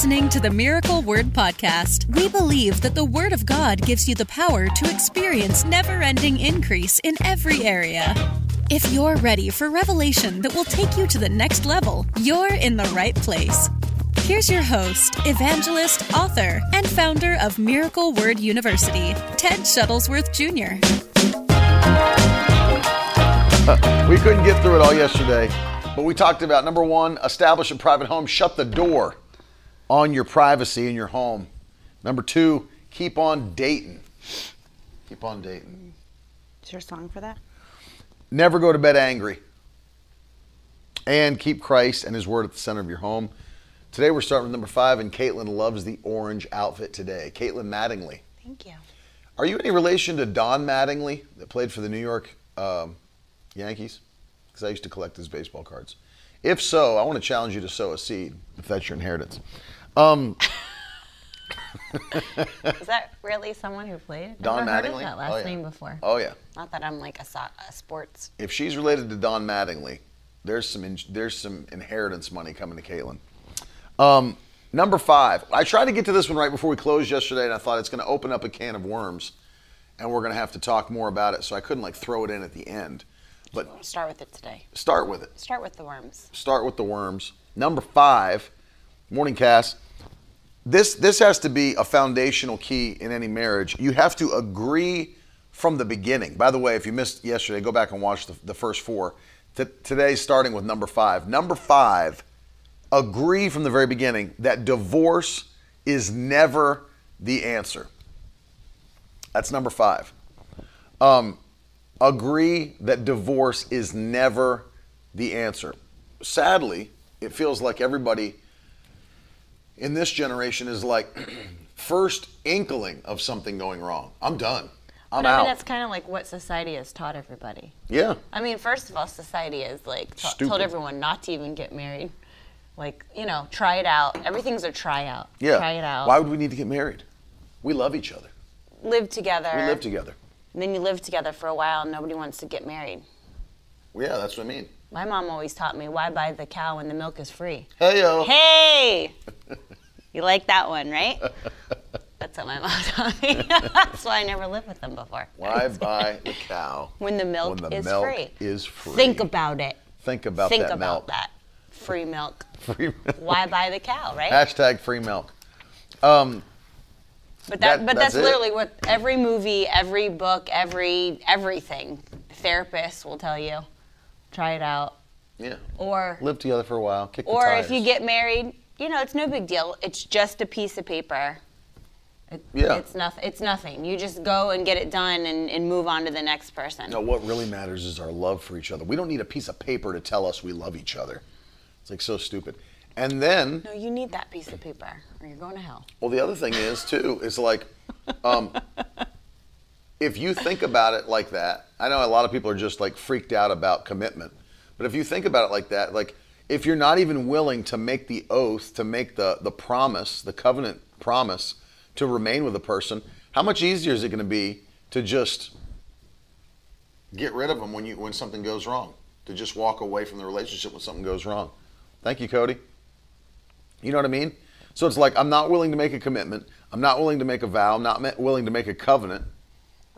listening to the Miracle Word Podcast. We believe that the Word of God gives you the power to experience never ending increase in every area. If you're ready for revelation that will take you to the next level, you're in the right place. Here's your host, evangelist, author, and founder of Miracle Word University, Ted Shuttlesworth Jr. Uh, we couldn't get through it all yesterday, but we talked about number one, establish a private home, shut the door on your privacy in your home. Number two, keep on dating. Keep on dating. Is there a song for that? Never go to bed angry. And keep Christ and His Word at the center of your home. Today we're starting with number five, and Caitlin loves the orange outfit today. Caitlin Mattingly. Thank you. Are you any relation to Don Mattingly that played for the New York um, Yankees? Because I used to collect his baseball cards. If so, I want to challenge you to sow a seed if that's your inheritance. Um, Is that really someone who played? Don Never heard Mattingly? of that last Oh, yeah. name before. oh yeah, Not that I'm like a, so- a sports. if she's related to Don Mattingly, there's some in, there's some inheritance money coming to Caitlin. Um, number five, I tried to get to this one right before we closed yesterday, and I thought it's going to open up a can of worms, and we're going to have to talk more about it. So I couldn't like throw it in at the end, but Start with it today. start with it. Start with the worms. start with the worms. Number five, morning Cass. This this has to be a foundational key in any marriage. You have to agree from the beginning. By the way, if you missed yesterday, go back and watch the, the first four. T- today's starting with number five. Number five, agree from the very beginning that divorce is never the answer. That's number five. Um, agree that divorce is never the answer. Sadly, it feels like everybody in this generation is like first inkling of something going wrong. I'm done. I'm But I out. mean, that's kind of like what society has taught everybody. yeah. I mean, first of all, society has like ta- Stupid. told everyone not to even get married. Like, you know, try it out. Everything's a tryout. Yeah. Try it out. Why would we need to get married? We love each other. live together. We live together. And then you live together for a while and nobody wants to get married. Yeah, that's what I mean. My mom always taught me why buy the cow when the milk is free. Hey yo. Hey! You like that one, right? That's what my mom taught me. That's why I never lived with them before. Why buy the cow When the milk when the is milk free. is free? Think about it. Think about Think that about milk. that. Free milk. Free milk. Why buy the cow, right? Hashtag free milk. Um, But that, That- but that's that's, it. literally what every movie, every book, every everything therapists will tell you. Try it out. yeah. Or Live together for a while. Kick the or if you get married, you know, it's no big deal. It's just a piece of paper. It, Yeah. It's nothing. It's nothing. You just go and get it done and, and move on to the next person. No, what really matters is our love for each other. We don't need a piece of paper to tell us we love each other. It's like so stupid. And then, No, you need that piece of paper, or you're going to hell. well, the other thing is too is like, um, if you think about it like that, I know a lot of people are just like freaked out about commitment, but if you think about it like that, like if you're not even willing to make the oath, to make the the promise, the covenant promise to remain with a person, how much easier is it going to be to just get rid of them when you when something goes wrong? To just walk away from the relationship when something goes wrong. Thank you, Cody. You know what I mean? So it's like I'm not willing to make a commitment. I'm not willing to make a vow. I'm not willing to make a covenant.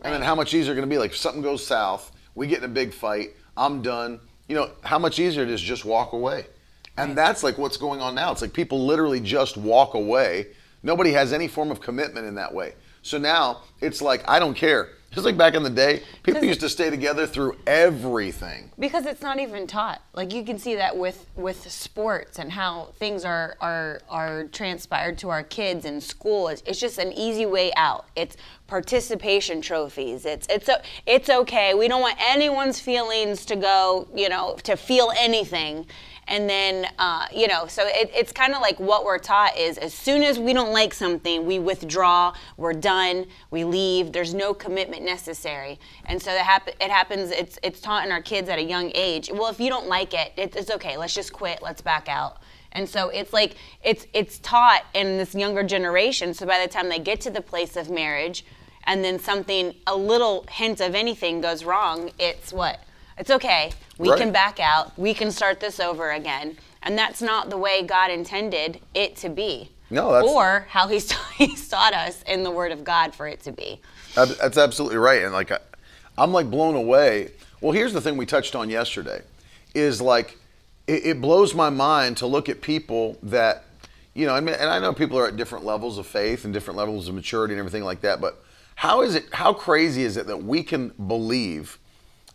And then how much easier is going to be? Like if something goes south, we get in a big fight. I'm done. You know how much easier it is just walk away. And that's like what's going on now. It's like people literally just walk away. Nobody has any form of commitment in that way. So now it's like I don't care. Just like back in the day, people used to stay together through everything. Because it's not even taught. Like you can see that with with sports and how things are are are transpired to our kids in school. It's, it's just an easy way out. It's participation trophies. It's it's it's okay. We don't want anyone's feelings to go. You know, to feel anything. And then, uh, you know, so it, it's kind of like what we're taught is as soon as we don't like something, we withdraw, we're done, we leave. There's no commitment necessary, and so that hap- it happens. It's it's taught in our kids at a young age. Well, if you don't like it, it it's okay. Let's just quit. Let's back out. And so it's like it's it's taught in this younger generation. So by the time they get to the place of marriage, and then something a little hint of anything goes wrong, it's what it's okay. We Right. can back out. We can start this over again. And that's not the way God intended it to be. No, that's- or how he's, he's taught us in the Word of God for it to be. That's absolutely right. And like, I, I'm like blown away. Well, here's the thing we touched on yesterday is like, it, it blows my mind to look at people that, you know, I mean, and I know people are at different levels of faith and different levels of maturity and everything like that. But how is it, how crazy is it that we can believe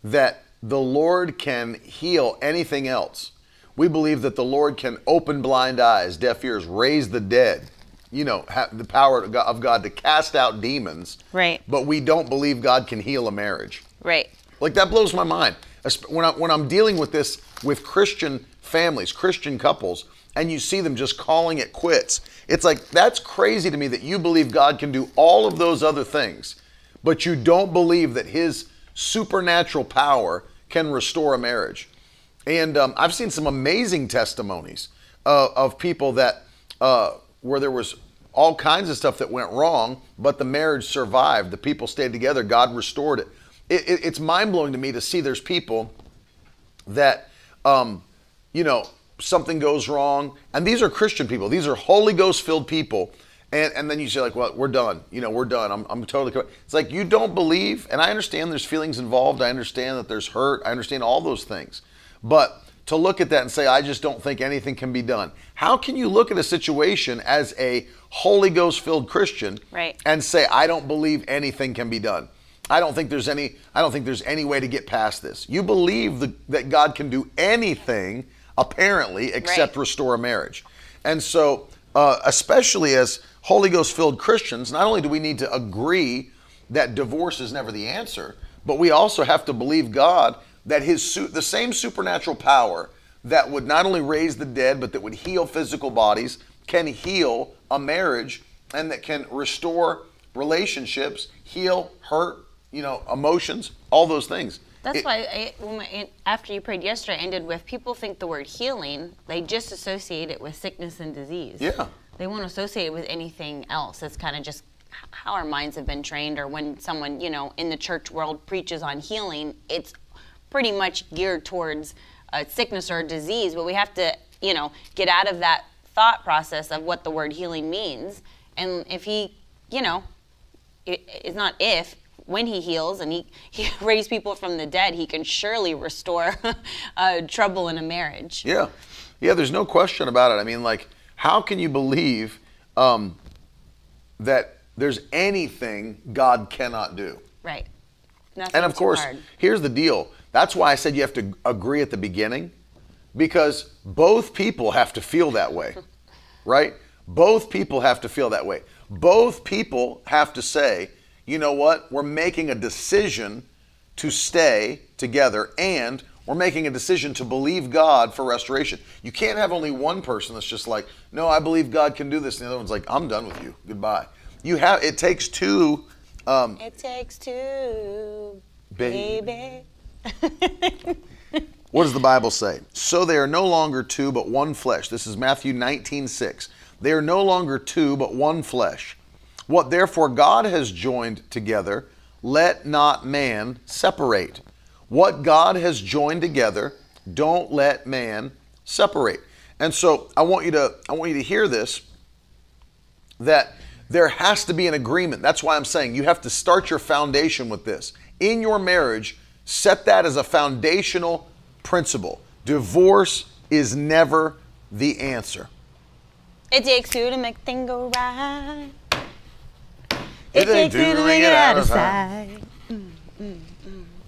that the Lord can heal anything else? We believe that the Lord can open blind eyes, deaf ears, raise the dead, you know, have the power of God- of God to cast out demons. Right. But we don't believe God can heal a marriage. Right. Like that blows my mind. When, I, when I'm dealing with this with Christian families, Christian couples, and you see them just calling it quits, it's like that's crazy to me that you believe God can do all of those other things, but you don't believe that His supernatural power can restore a marriage. And um, I've seen some amazing testimonies uh, of people that uh, where there was all kinds of stuff that went wrong, but the marriage survived. The people stayed together. God restored it. it, it it's mind blowing to me to see there's people that, um, you know, something goes wrong, and these are Christian people. These are Holy Ghost filled people. And, and then you say like, well, we're done. You know, we're done. I'm, I'm totally. co-" It's like you don't believe, and I understand there's feelings involved. I understand that there's hurt. I understand all those things, but to look at that and say, I just don't think anything can be done. How can you look at a situation as a Holy Ghost filled Christian Right. and say, I don't believe anything can be done? I don't think there's any. I don't think there's any way to get past this. You believe the, that God can do anything, apparently, except Right. restore a marriage. And so, uh, especially as Holy Ghost filled Christians, not only do we need to agree that divorce is never the answer, but we also have to believe God that His the same supernatural power that would not only raise the dead, but that would heal physical bodies, can heal a marriage and that can restore relationships, heal hurt, you know, emotions, all those things. That's It- why I, when my, after you prayed yesterday, I ended with people think the word healing, they just associate it with sickness and disease. Yeah. They won't associate it with anything else. It's kind of just how our minds have been trained, or when someone, you know, in the church world preaches on healing, it's pretty much geared towards a sickness or a disease. But we have to, you know, get out of that thought process of what the word healing means. And if he, you know, it, it's not if when he heals and he, he raised people from the dead he can surely restore uh, trouble in a marriage Yeah, yeah. There's no question about it. I mean, like, how can you believe um, that there's anything God cannot do? right Nothing And of course, hard. here's the deal. That's why I said you have to agree at the beginning, because both people have to feel that way, right? Both people have to feel that way. Both people have to say, you know what? We're making a decision to stay together and we're making a decision to believe God for restoration. You can't have only one person that's just like, no, I believe God can do this. And the other one's like, I'm done with you. Goodbye. You have, it takes two. Um, it takes two Baby. baby What does the Bible say? So they are no longer two, but one flesh. This is Matthew 19, 6. They are no longer two, but one flesh. What therefore God has joined together, let not man separate. What God has joined together, don't let man separate. And so I want you to I want you to hear this that there has to be an agreement. That's why I'm saying you have to start your foundation with this. In your marriage, set that as a foundational principle. Divorce is never the answer. it takes two to make things go right It takes two to make it out of sight. Mm, mm.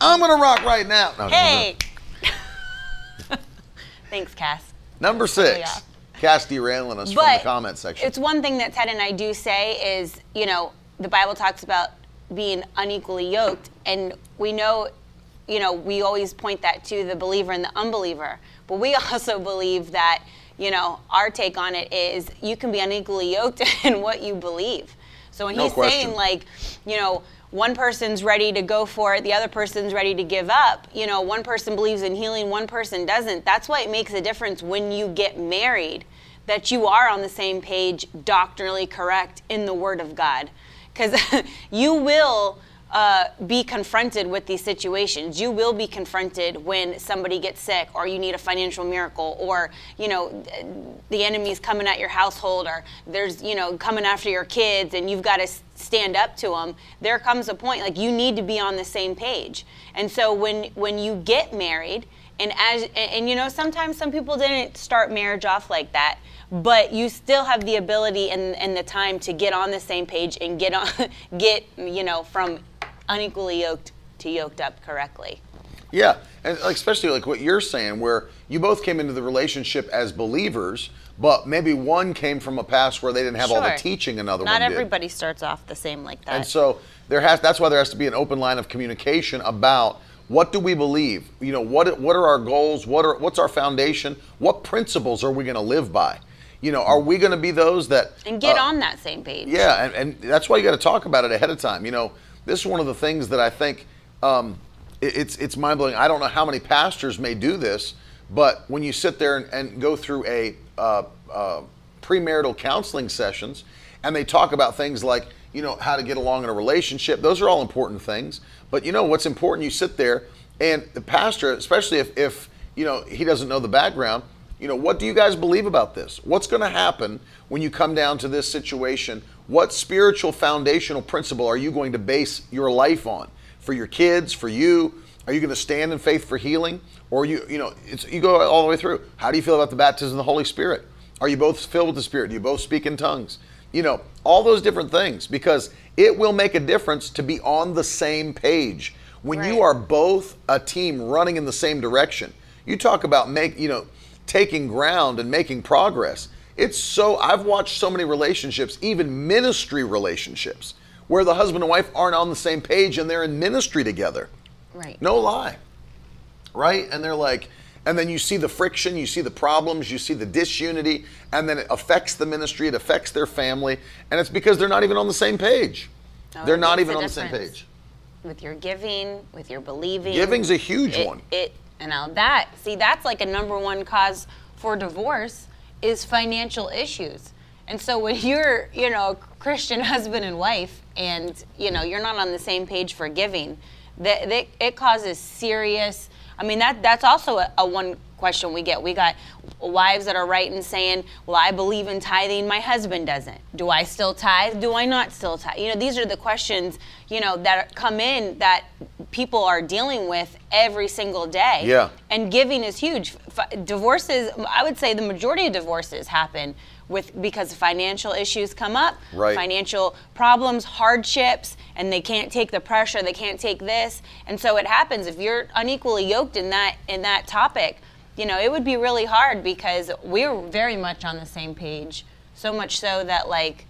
I'm gonna rock right now. No, no, no, no. hey thanks cass Number six. yeah. Cass derailing us from the comment section. It's one thing that Ted and I do say is, you know, the Bible talks about being unequally yoked, and we know, you know, we always point that to the believer and the unbeliever. But we also believe that, you know, our take on it is you can be unequally yoked in what you believe. So when No he's question. saying like, you know, one person's ready to go for it, the other person's ready to give up. You know, one person believes in healing, one person doesn't. That's why it makes a difference when you get married that you are on the same page, doctrinally correct in the Word of God. Because you will uh, be confronted with these situations. You will be confronted when somebody gets sick, or you need a financial miracle, or you know the enemy's coming at your household, or there's you know coming after your kids, and you've got to stand up to them. There comes a point like you need to be on the same page. And so when when you get married, and as and, and you know sometimes some people didn't start marriage off like that but you still have the ability and, and the time to get on the same page and get on get you know from unequally yoked to yoked up correctly. Yeah, and especially like what you're saying, where you both came into the relationship as believers, but maybe one came from a past where they didn't have all the teaching another Not one did. everybody starts off the same like that. And so there has that's why there has to be an open line of communication about what do we believe? You know, what what are our goals? What are what's our foundation? What principles are we going to live by? You know, are we going to be those that and get uh, on that same page. yeah, and, and that's why you got to talk about it ahead of time. You know, this is one of the things that I think um, it- it's it's mind blowing. I don't know how many pastors may do this, but when you sit there and, and go through a uh, uh, premarital counseling sessions, and they talk about things like you know how to get along in a relationship, those are all important things. But you know what's important? You sit there and the pastor, especially if if you know he doesn't know the background, you know, what do you guys believe about this? What's going to happen when you come down to this situation? What spiritual foundational principle are you going to base your life on for your kids, for you? Are you going to stand in faith for healing, or you, you know, it's, you go all the way through? How do you feel about the baptism of the Holy Spirit? Are you both filled with the Spirit? Do you both speak in tongues? You know, all those different things because it will make a difference to be on the same page when you are both a team running in the same direction. You talk about make, you know, taking ground and making progress. It's so I've watched so many relationships, even ministry relationships, where the husband and wife aren't on the same page and they're in ministry together. Right. No lie. Right? And they're like and then you see the friction, you see the problems, you see the disunity, and then it affects the ministry, it affects their family, and it's because they're not even on the same page. No, they're not even on the same page. With your giving, with your believing. Giving's a huge it, one. It and now that see that's like a number one cause for divorce is financial issues. And so when you're, you know, Christian husband and wife and, you know, you're not on the same page for giving, that, that it causes serious I mean that that's also a, a one question we get. We got wives that are writing saying, "Well, I believe in tithing, my husband doesn't. Do I still tithe? Do I not still tithe?" You know, these are the questions, you know, that come in that people are dealing with every single day. Yeah. And giving is huge. Divorces, I would say the majority of divorces happen with because financial issues come up, Right. financial problems, hardships, and they can't take the pressure, they can't take this. And so it happens if you're unequally yoked in that in that topic, you know, it would be really hard because we're very much on the same page. So much so that like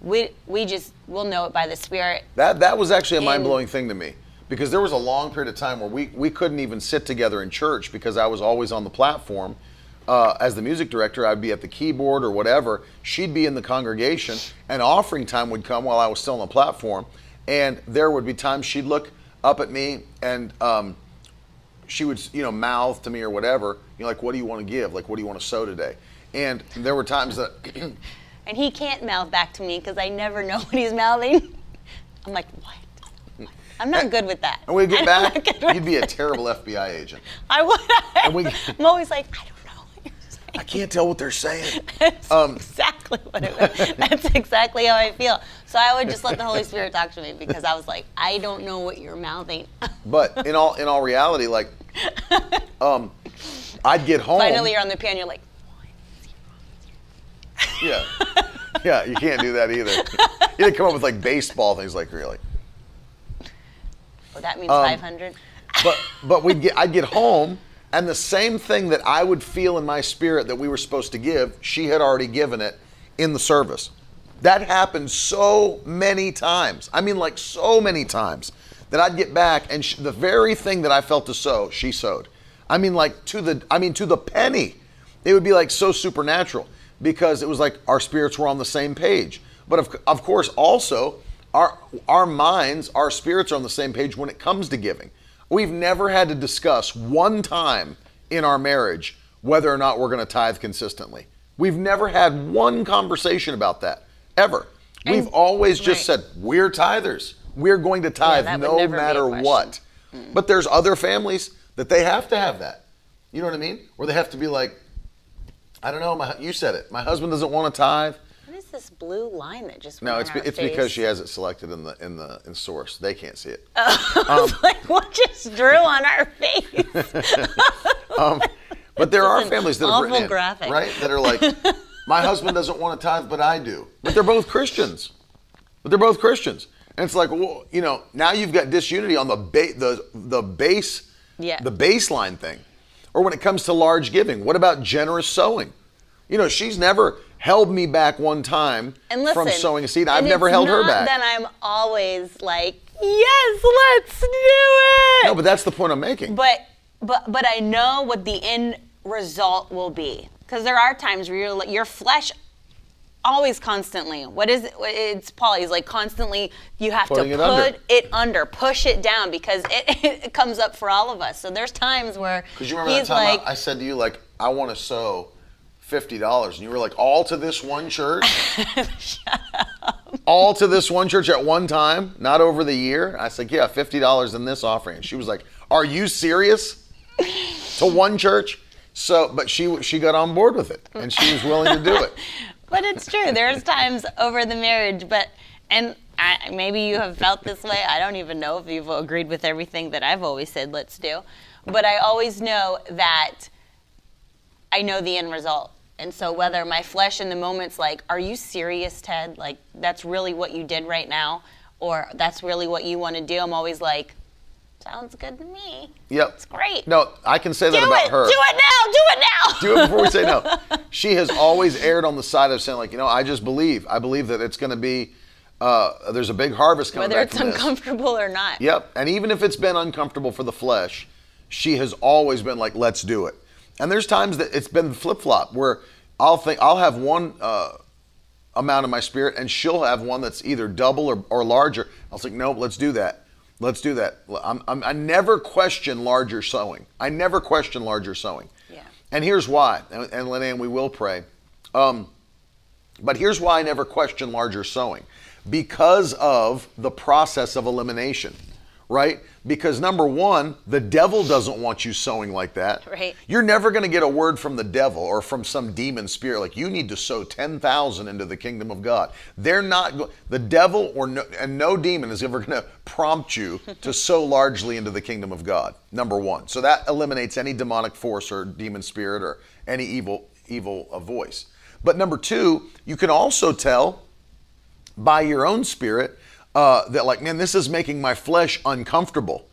we we just will know it by the spirit. That that was actually a mind blowing thing to me because there was a long period of time where we, we couldn't even sit together in church because I was always on the platform. Uh, as the music director, I'd be at the keyboard or whatever. She'd be in the congregation, and offering time would come while I was still on the platform. And there would be times she'd look up at me and um, she would, you know, mouth to me or whatever. You know, like, what do you want to give? Like, what do you want to sow today? And there were times that And he can't mouth back to me because I never know what he's mouthing. I'm like, what? I'm not good with that. And we'd get back, you'd be a terrible FBI agent. I would. And we- I'm always like, I don't know what you're I can't tell what they're saying. That's Um, exactly what it was. That's exactly how I feel. So I would just let the Holy Spirit talk to me because I was like, I don't know what you're mouthing. But in all in all reality, like, um, I'd get home. Finally, you're on the piano. You're like, Yeah, yeah, you can't do that either. You to come up with like baseball things, like really. oh, that means Um, 500. But but we'd get I'd get home, and the same thing that I would feel in my spirit that we were supposed to give, she had already given it in the service. That happened so many times. I mean, like so many times that I'd get back, and sh- the very thing that I felt to sow, she sowed. I mean, like to the I mean to the penny. It would be like so supernatural because it was like our spirits were on the same page. But of, of course, also our our minds, our spirits are on the same page when it comes to giving. We've never had to discuss one time in our marriage whether or not we're going to tithe consistently. We've never had one conversation about that ever. We've always just right. said we're tithers. we're going to tithe would no never be a matter what. But there's other families that they have to have that. You know what I mean? Where they have to be like, I don't know. My, you said it. My husband doesn't want to tithe. What is this blue line that just No, it's be, it's face? because she has it selected in the in the in source. They can't see it. Oh, um, like what just drew on our face. Um, but there are families that written in, right? That are like, my husband doesn't want to tithe, but I do. But they're both Christians. But they're both Christians, and it's like, well, you know, now you've got disunity on the ba- the the base, Yeah. the baseline thing, or when it comes to large giving. What about generous sowing? You know, she's never held me back one time listen, from sowing a seed. I've never held her back. Then I'm always like, yes, let's do it. no, but that's the point I'm making. but but but I know what the end result will be because there are times where you're, your flesh always constantly what is it it's paul he's like constantly you have Putting to it put under. it under push it down because it, it comes up for all of us so there's times where Because you remember he's that time like I, I said to you, like, I want to sow fifty dollars, and you were like, all to this one church. All to this one church at one time, not over the year. I said, yeah, fifty dollars in this offering. And she was like, Are you serious? to one church. So, but she she got on board with it, and she was willing to do it. but it's true. There's times over the marriage, but and I, maybe you have felt this way. I don't even know if you've agreed with everything that I've always said. Let's do, but I always know that I know the end result. And so whether my flesh in the moment's like, "Are you serious, Ted? Like that's really what you did right now?" or "That's really what you want to do," I'm always like, "Sounds good to me." Yep. It's great. No, I can say do that about it. her. Do it now. Do it now. do it before we say no. She has always erred on the side of saying, like, you know, I just believe. I believe that it's going to be. Uh, there's a big harvest coming Whether it's from this. uncomfortable or not. Yep. And even if it's been uncomfortable for the flesh, she has always been like, let's do it. And there's times that it's been flip flop where I'll think I'll have one uh, amount of my spirit and she'll have one that's either double or, or larger. I was like, nope, let's do that. Let's do that. I'm, I'm, I never question larger sowing. I never question larger sowing. Yeah. And here's why. And, and Linnea, we will pray. Um, but here's why I never question larger sowing because of the process of elimination, right? Because number one, the devil doesn't want you sowing like that. Right. You're never going to get a word from the devil or from some demon spirit like you need to sow 10,000 into the kingdom of God. They're not go- the devil or no, and no demon is ever going to prompt you to sow largely into the kingdom of God. Number 1. So that eliminates any demonic force or demon spirit or any evil evil uh, voice. But number 2, you can also tell by your own spirit uh, that like man this is making my flesh uncomfortable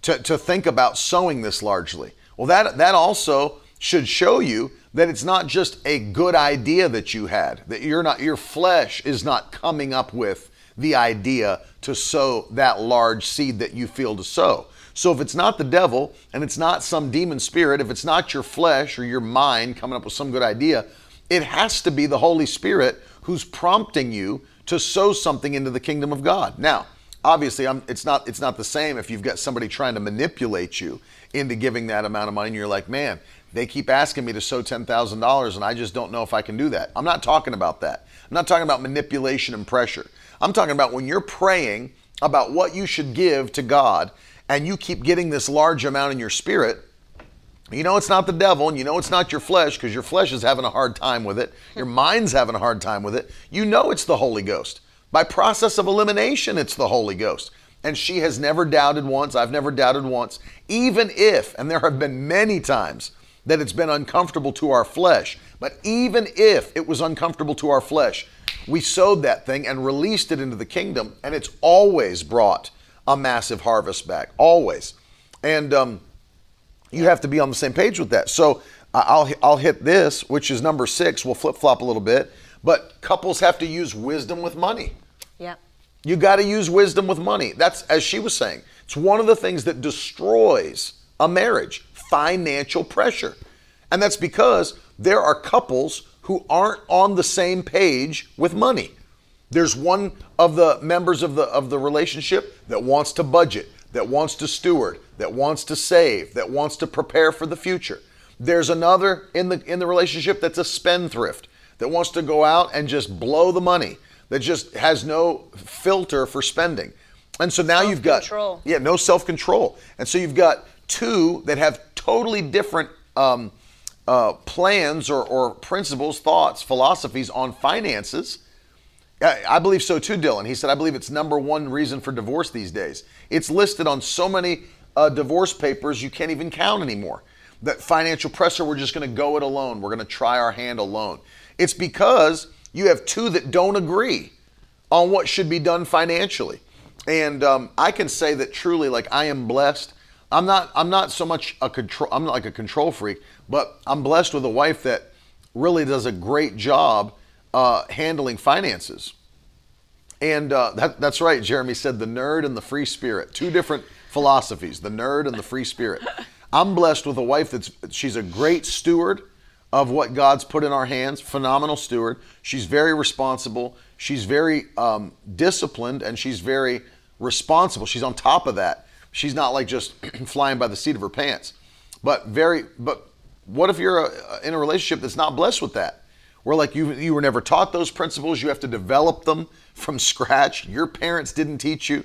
to, to think about sowing this largely. Well that that also should show you that it's not just a good idea that you had that you're not your flesh is not coming up with the idea to sow that large seed that you feel to sow. So if it's not the devil and it's not some demon spirit if it's not your flesh or your mind coming up with some good idea it has to be the holy spirit who's prompting you to sow something into the kingdom of God. Now, obviously, I'm, it's not it's not the same if you've got somebody trying to manipulate you into giving that amount of money, and you're like, man, they keep asking me to sow ten thousand dollars, and I just don't know if I can do that. I'm not talking about that. I'm not talking about manipulation and pressure. I'm talking about when you're praying about what you should give to God, and you keep getting this large amount in your spirit. You know it's not the devil, and you know it's not your flesh because your flesh is having a hard time with it. Your mind's having a hard time with it. You know it's the Holy Ghost. By process of elimination, it's the Holy Ghost. And she has never doubted once. I've never doubted once. Even if, and there have been many times that it's been uncomfortable to our flesh, but even if it was uncomfortable to our flesh, we sowed that thing and released it into the kingdom, and it's always brought a massive harvest back. Always. And, um, you have to be on the same page with that. So I'll I'll hit this, which is number six. We'll flip flop a little bit, but couples have to use wisdom with money. Yep. You got to use wisdom with money. That's as she was saying. It's one of the things that destroys a marriage: financial pressure, and that's because there are couples who aren't on the same page with money. There's one of the members of the of the relationship that wants to budget, that wants to steward, that wants to save, that wants to prepare for the future. There's another in the in the relationship that's a spendthrift that wants to go out and just blow the money, that just has no filter for spending. And so now you've got Self-control. yeah, no self control, and so you've got two that have totally different um, uh, plans or, or principles, thoughts, philosophies on finances. I, I believe so too, Dylan. He said, I believe it's number one reason for divorce these days. It's listed on so many uh, divorce papers you can't even count anymore. That financial pressure, we're just going to go it alone. We're going to try our hand alone. It's because you have two that don't agree on what should be done financially. And um, I can say that truly, like I am blessed. I'm not. I'm not so much a control. I'm not like a control freak, but I'm blessed with a wife that really does a great job uh, handling finances. And uh, that, that's right. Jeremy said the nerd and the free spirit. Two different philosophies: the nerd and the free spirit. I'm blessed with a wife that's she's a great steward of what God's put in our hands. Phenomenal steward. She's very responsible. She's very um, disciplined, and she's very responsible. She's on top of that. She's not like just flying by the seat of her pants. But very. But what if you're uh in a relationship that's not blessed with that? Where like you you were never taught those principles. You have to develop them from scratch. Your parents didn't teach you.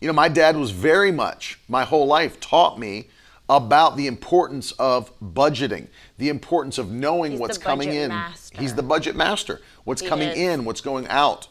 You know, my dad was very much my whole life taught me about the importance of budgeting, the importance of knowing He's what's coming in. master. He's the budget master. What's He coming is. in, what's going out.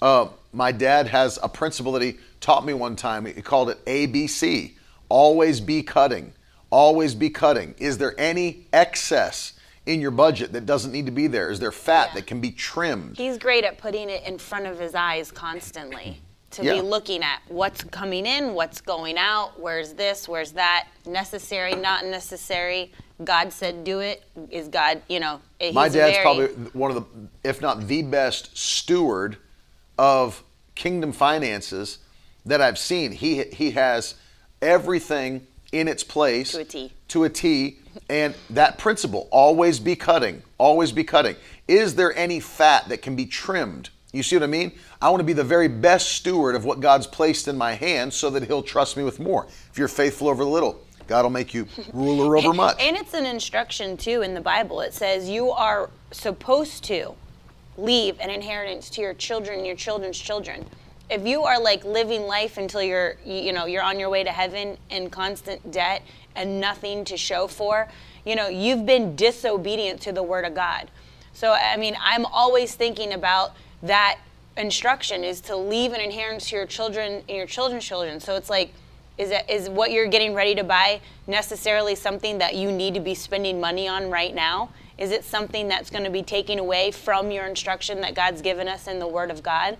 Uh, my dad has a principle that he taught me one time. He called it ABC always be cutting. Always be cutting. Is there any excess in your budget that doesn't need to be there? Is there fat Yeah. that can be trimmed? He's great at putting it in front of his eyes constantly. To Yeah. be looking at what's coming in, what's going out, where's this, where's that, necessary, not necessary. God said do it. Is God, you know, he's My dad's very, probably one of the, if not the best steward of kingdom finances that I've seen. He he has everything in its place To a T. To a T, and that principle always be cutting, always be cutting. Is there any fat that can be trimmed? You see what I mean? I want to be the very best steward of what God's placed in my hands so that He'll trust me with more. If you're faithful over little, God will make you ruler over much. And it's an instruction too in the Bible. It says you are supposed to leave an inheritance to your children your children's children. If you are like living life until you're you you know you're on your way to heaven in constant debt and nothing to show for, you know, you've been disobedient to the word of God. So I mean, I'm always thinking about that instruction is to leave an inheritance to your children and your children's children. So it's like is that is what you're getting ready to buy necessarily something that you need to be spending money on right now? Is it something that's going to be taking away from your instruction that God's given us in the Word of God?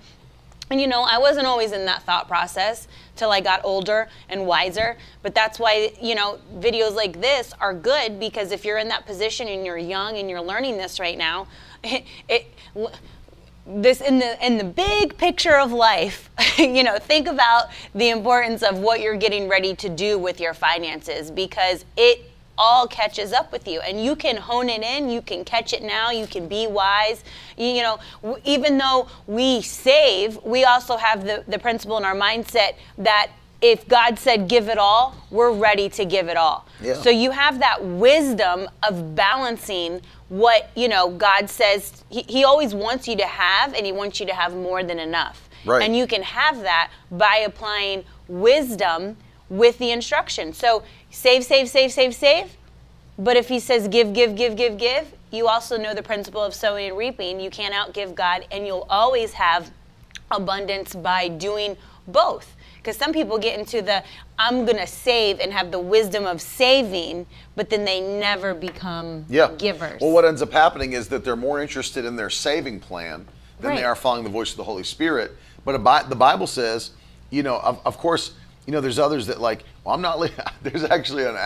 And you know, I wasn't always in that thought process till I got older and wiser. But that's why, you know, videos like this are good because if you're in that position and you're young and you're learning this right now, it, it this in the in the big picture of life you know think about the importance of what you're getting ready to do with your finances because it all catches up with you. And you can hone it in you can catch it now you can be wise. You, you know w- even though we save we also have the, the principle in our mindset that if god said give it all we're ready to give it all. Yeah. so you have that wisdom of balancing what you know god says he, he always wants you to have and he wants you to have more than enough. Right. and you can have that by applying wisdom with the instruction. So save save save save save but if he says give give give give give you also know the principle of sowing and reaping you can't outgive god and you'll always have abundance by doing both. Because some people get into the I'm going to save and have the wisdom of saving, but then they never become yeah. givers. Well, what ends up happening is that they're more interested in their saving plan than they are following the voice of the Holy Spirit. But a the Bible says, you know, of, of course, you know, there's others that like, well, I'm not. There's actually an.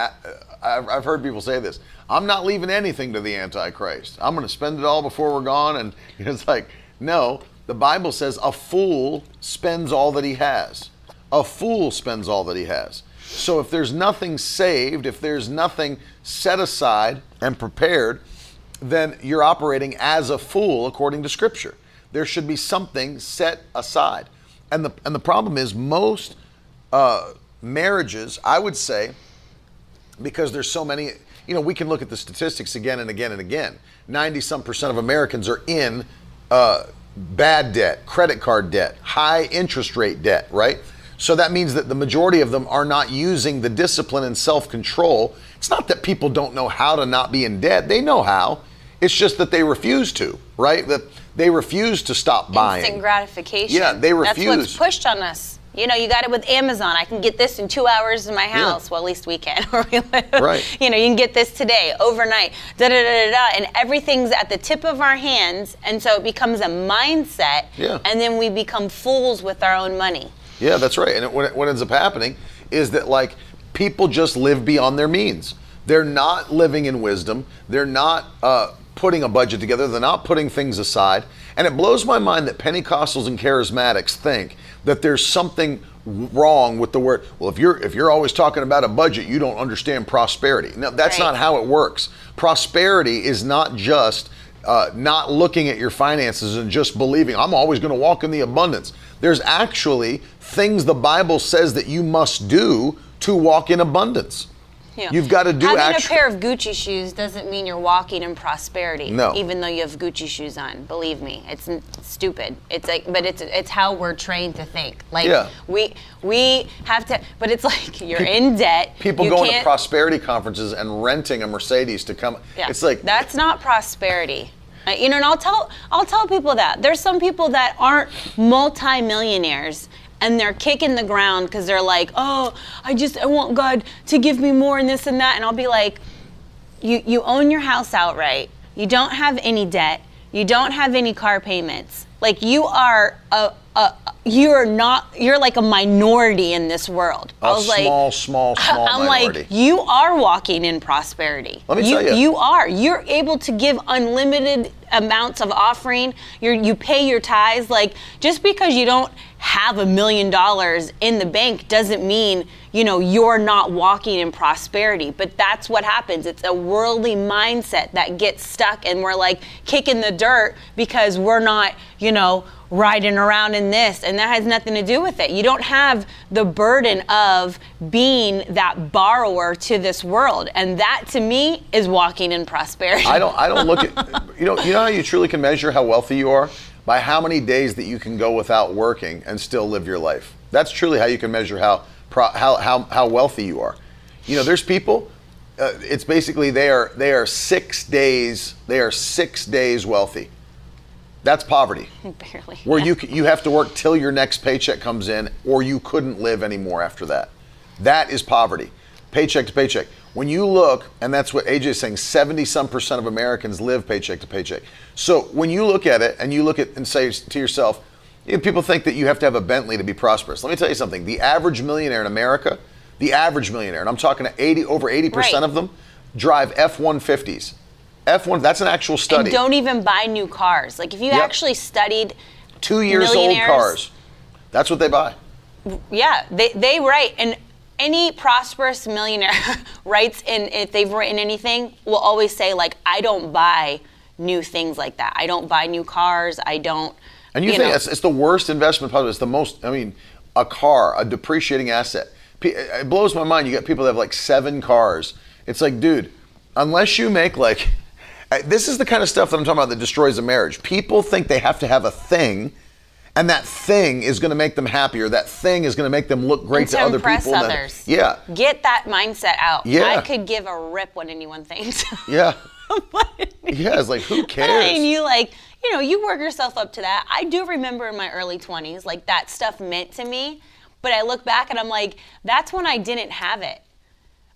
I've heard people say this. I'm not leaving anything to the Antichrist. I'm going to spend it all before we're gone. And it's like, no. The Bible says a fool spends all that he has. A fool spends all that he has. So if there's nothing saved, if there's nothing set aside and prepared, then you're operating as a fool according to Scripture. There should be something set aside. And the, and the problem is, most uh, marriages, I would say, because there's so many, you know, we can look at the statistics again and again and again. 90 some percent of Americans are in uh, bad debt, credit card debt, high interest rate debt, right? So that means that the majority of them are not using the discipline and self control. It's not that people don't know how to not be in debt, they know how. It's just that they refuse to, right? That they refuse to stop buying. Instant gratification. Yeah, they refuse. That's what's pushed on us. You know, you got it with Amazon. I can get this in two hours in my house. Well, at least we can where we live. Right. You know, you can get this today, overnight, da da da da da, and everything's at the tip of our hands, and so it becomes a mindset. Yeah. And then we become fools with our own money. Yeah, that's right. And it, what, what ends up happening is that like people just live beyond their means. They're not living in wisdom. They're not uh, putting a budget together. They're not putting things aside. And it blows my mind that Pentecostals and charismatics think that there's something wrong with the word. Well, if you're if you're always talking about a budget, you don't understand prosperity. No, that's Right. not how it works. Prosperity is not just uh, not looking at your finances and just believing I'm always going to walk in the abundance. There's actually things the Bible says that you must do to walk in abundance. You know, You've got to do Having a pair of Gucci shoes doesn't mean you're walking in prosperity. No. Even though you have Gucci shoes on, believe me, it's n- stupid. It's like, but it's it's how we're trained to think. Like Yeah. we we have to, but it's like you're in debt. People going to prosperity conferences and renting a Mercedes to come. Yeah. It's like that's not prosperity. Uh, You know, and I'll tell I'll tell people that there's some people that aren't multimillionaires and they're kicking the ground because they're like, oh, I just I want God to give me more and this and that, and I'll be like, you you own your house outright. You don't have any debt. You don't have any car payments. Like you are a, a you're not you're like a minority in this world. a I was like, small, small, small I'm minority. like, you are walking in prosperity. Let me you, tell ya. You are. You're able to give unlimited amounts of offering. You're, you pay your tithes. Like, just because you don't have a million dollars in the bank doesn't mean, you know, you're not walking in prosperity. But that's what happens. It's a worldly mindset that gets stuck, and we're like kicking the dirt because we're not, you know, riding around in this. And that has nothing to do with it. You don't have the burden of being that borrower to this world. And that to me is walking in prosperity. I don't I don't look at you know you know how you truly can measure how wealthy you are by how many days that you can go without working and still live your life. That's truly how you can measure how how, how how wealthy you are. You know, there's people. Uh, it's basically they are they are six days they are six days wealthy. That's poverty. barely where you you have to work till your next paycheck comes in, or you couldn't live anymore after that. That is poverty, paycheck to paycheck. When you look, and that's what AJ is saying, seventy some percent of Americans live paycheck to paycheck. So when you look at it and you look at and say to yourself, you know, people think that you have to have a Bentley to be prosperous. Let me tell you something: the average millionaire in America, the average millionaire, and I'm talking to eighty over eighty percent Right. of them, drive F one fifties. F one, that's an actual study. and don't even buy new cars like if you Yep. actually studied Two years old cars. That's what they buy. yeah they, they write and any prosperous millionaire writes in if they've written anything will always say like i don't buy new things like that i don't buy new cars i don't And you, think know. it's, it's the worst investment possible. It's the most, I mean, a car, a depreciating asset. It blows my mind. You got people that have like seven cars. It's like, dude, unless you make like, this is the kind of stuff that I'm talking about that destroys a marriage. People think they have to have a thing, and that thing is going to make them happier. That thing is going to make them look great and to to other people. then- others. yeah, Get that mindset out. Yeah. I could give a rip what anyone thinks. yeah, yeah. It's like, who cares? and you like, you know, you work yourself up to that. I do remember in my early 20s, like that stuff meant to me. But I look back and I'm like, that's when I didn't have it.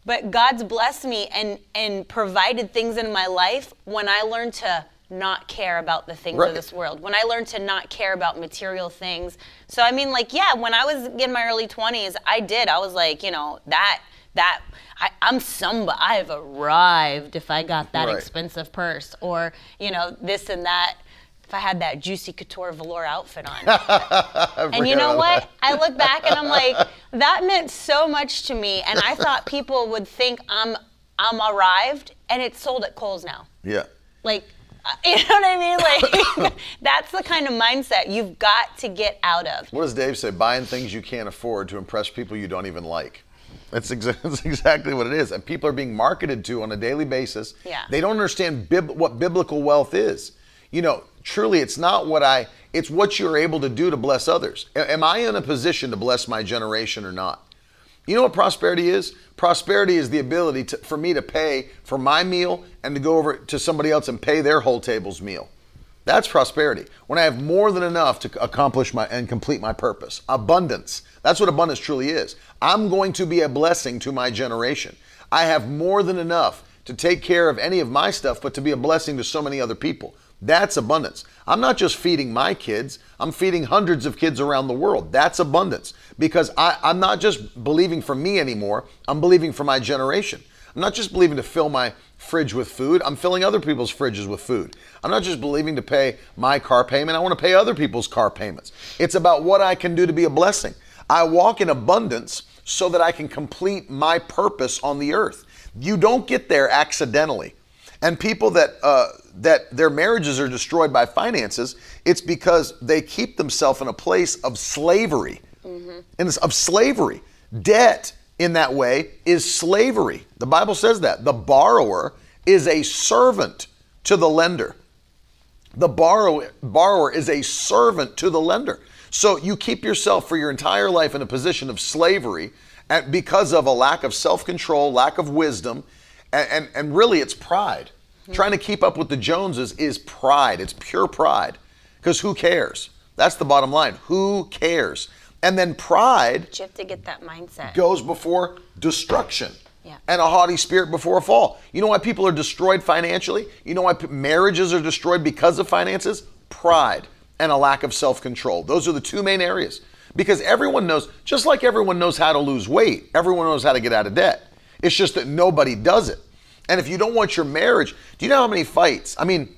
But God's blessed me and and provided things in my life when I learned to not care about the things Right. of this world. When I learned to not care about material things. So I mean like yeah, when I was in my early 20s, I did. I was like, you know, that that I, I'm somebody. I have arrived if I got that Right. expensive purse or, you know, this and that. If I had that juicy couture velour outfit on. and you know what? that. I look back and I'm like, that meant so much to me. And I thought people would think I'm I'm arrived and it's sold at Kohl's now. yeah. Like you know what I mean? Like that's the kind of mindset you've got to get out of. What does Dave say? Buying things you can't afford to impress people you don't even like. That's, exa- that's exactly what it is. And people are being marketed to on a daily basis. Yeah. They don't understand bib- what biblical wealth is. You know, truly, it's not what I It's what you're able to do to bless others. A- Am I in a position to bless my generation or not? You know what prosperity is? Prosperity is the ability to, for me to pay for my meal and to go over to somebody else and pay their whole table's meal. That's prosperity. When I have more than enough to accomplish my and complete my purpose. Abundance. That's what abundance truly is. I'm going to be a blessing to my generation. I have more than enough to take care of any of my stuff, but to be a blessing to so many other people. That's abundance. I'm not just feeding my kids, I'm feeding hundreds of kids around the world. That's abundance because I, I'm not just believing for me anymore, I'm believing for my generation. I'm not just believing to fill my fridge with food, I'm filling other people's fridges with food. I'm not just believing to pay my car payment, I want to pay other people's car payments. It's about what I can do to be a blessing. I walk in abundance so that I can complete my purpose on the earth. You don't get there accidentally. And people that uh, that their marriages are destroyed by finances, it's because they keep themselves in a place of slavery, mm-hmm. in this, of slavery. Debt in that way is slavery. The Bible says that the borrower is a servant to the lender. The borrower borrower is a servant to the lender. So you keep yourself for your entire life in a position of slavery because of a lack of self-control, lack of wisdom, and, and, and really it's pride. Mm-hmm. Trying to keep up with the Joneses is pride. It's pure pride. Because who cares? That's the bottom line. Who cares? And then pride you have to get that mindset. goes before destruction. Yeah. And a haughty spirit before a fall. You know why people are destroyed financially? You know why p- marriages are destroyed because of finances? Pride and a lack of self control. Those are the two main areas. Because everyone knows, just like everyone knows how to lose weight, everyone knows how to get out of debt. It's just that nobody does it. And if you don't want your marriage, do you know how many fights? I mean,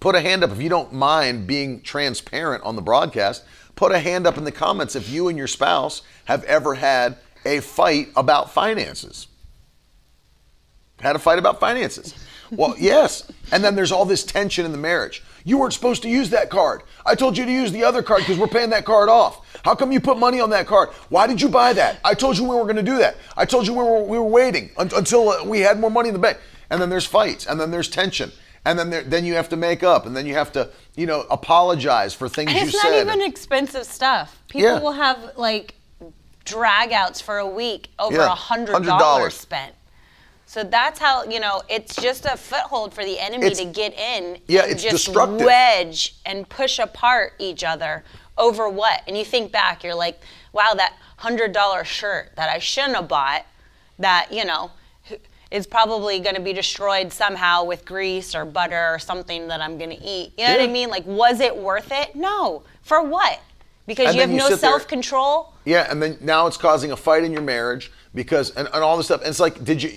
put a hand up if you don't mind being transparent on the broadcast. Put a hand up in the comments if you and your spouse have ever had a fight about finances. Had a fight about finances. Well, yes. And then there's all this tension in the marriage. You weren't supposed to use that card. I told you to use the other card because we're paying that card off. How come you put money on that card? Why did you buy that? I told you we were going to do that. I told you we were, we were waiting un- until uh, we had more money in the bank. And then there's fights, and then there's tension. And then there, then you have to make up, and then you have to, you know, apologize for things And you it's not even expensive stuff. People Yeah. will have like drag outs for a week over a hundred $100. dollars spent. So that's how you know it's just a foothold for the enemy It's- to get in Yeah, and it's just destructive. wedge and push apart each other over what? And you think back, you're like, wow, that hundred dollar shirt that I shouldn't have bought, that you know is probably going to be destroyed somehow with grease or butter or something that I'm going to eat. You know what I mean? Like, was it worth it? No. For what? Because And you have you no self control. Yeah, and then now it's causing a fight in your marriage because and, and all this stuff. And it's like, did you?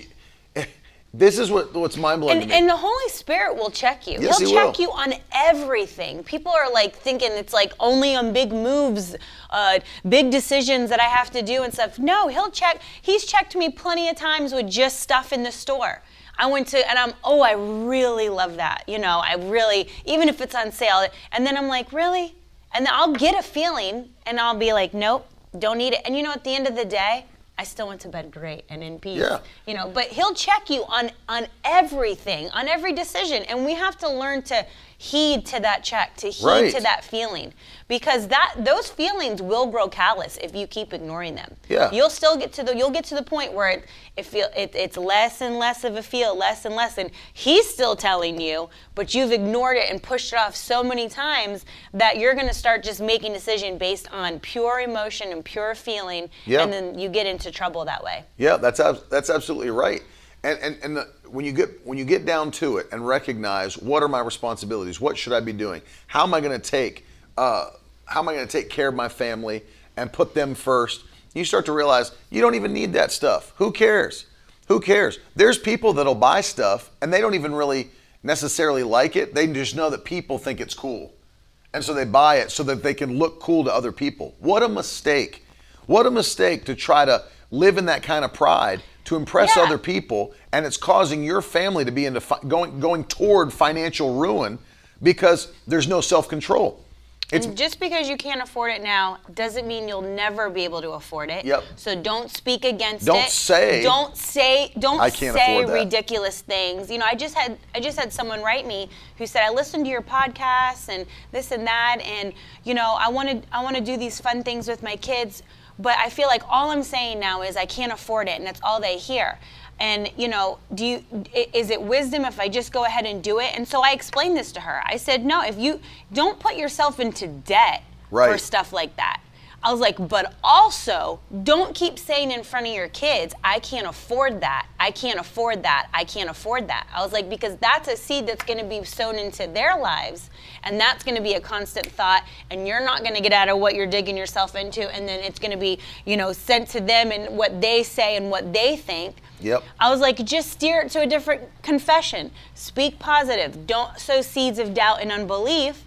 This is what what's mind blowing And, and the Holy Spirit will check you. Yes, He'll he check will. you on everything. People are like thinking it's like only on big moves, uh, big decisions that I have to do and stuff. No, he'll check. He's checked me plenty of times with just stuff in the store. I went to, and I'm, oh, I really love that. You know, I really, even if it's on sale. And then I'm like, really? And then I'll get a feeling and I'll be like, nope, don't need it. And you know, at the end of the day, I still went to bed great and in peace. Yeah. You know, but he'll check you on on everything, on every decision, and we have to learn to heed to that check, to heed Right. to that feeling, because that those feelings will grow callous if you keep ignoring them. Yeah. You'll still get to the you'll get to the point where it it feel it, it's less and less of a feel, less and less, and he's still telling you, but you've ignored it and pushed it off so many times that you're going to start just making decision based on pure emotion and pure feeling, Yeah. and then you get into trouble that way. Yeah, that's ab- that's absolutely right. And and and the, when you get when you get down to it and recognize what are my responsibilities, what should I be doing, how am I going to take uh, how am I going to take care of my family and put them first? You start to realize you don't even need that stuff. Who cares? Who cares? There's people that'll buy stuff and they don't even really necessarily like it. They just know that people think it's cool. And so they buy it so that they can look cool to other people. What a mistake. What a mistake to try to live in that kind of pride to impress Yeah. other people and it's causing your family to be into fi- going going toward financial ruin because there's no self-control. It's- and just because you can't afford it now doesn't mean you'll never be able to afford it. Yep. So don't speak against Don't it. say, Don't say. Don't "I can't say afford that." ridiculous things. You know, I just had I just had someone write me who said I listened to your podcast and this and that, and you know I want to I want to do these fun things with my kids, but I feel like all I'm saying now is I can't afford it, and that's all they hear. And you know, do you is it wisdom if I just go ahead and do it? And so I explained this to her. I said, no, if you don't put yourself into debt for stuff like that. I was like, but also don't keep saying in front of your kids, I can't afford that. I can't afford that. I can't afford that. I was like, because that's a seed that's going to be sown into their lives. And that's going to be a constant thought. And you're not going to get out of what you're digging yourself into. And then it's going to be, you know, sent to them and what they say and what they think. Yep. I was like, just steer it to a different confession. Speak positive. Don't sow seeds of doubt and unbelief.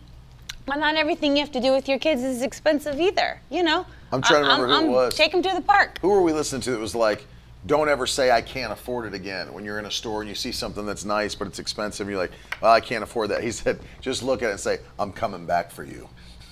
But not everything you have to do with your kids is expensive either. You know. I'm trying to remember who it was. Take them to the park. Who were we listening to that was like, don't ever say I can't afford it again when you're in a store and you see something that's nice but it's expensive and you're like, well, I can't afford that. He said, just look at it and say, I'm coming back for you.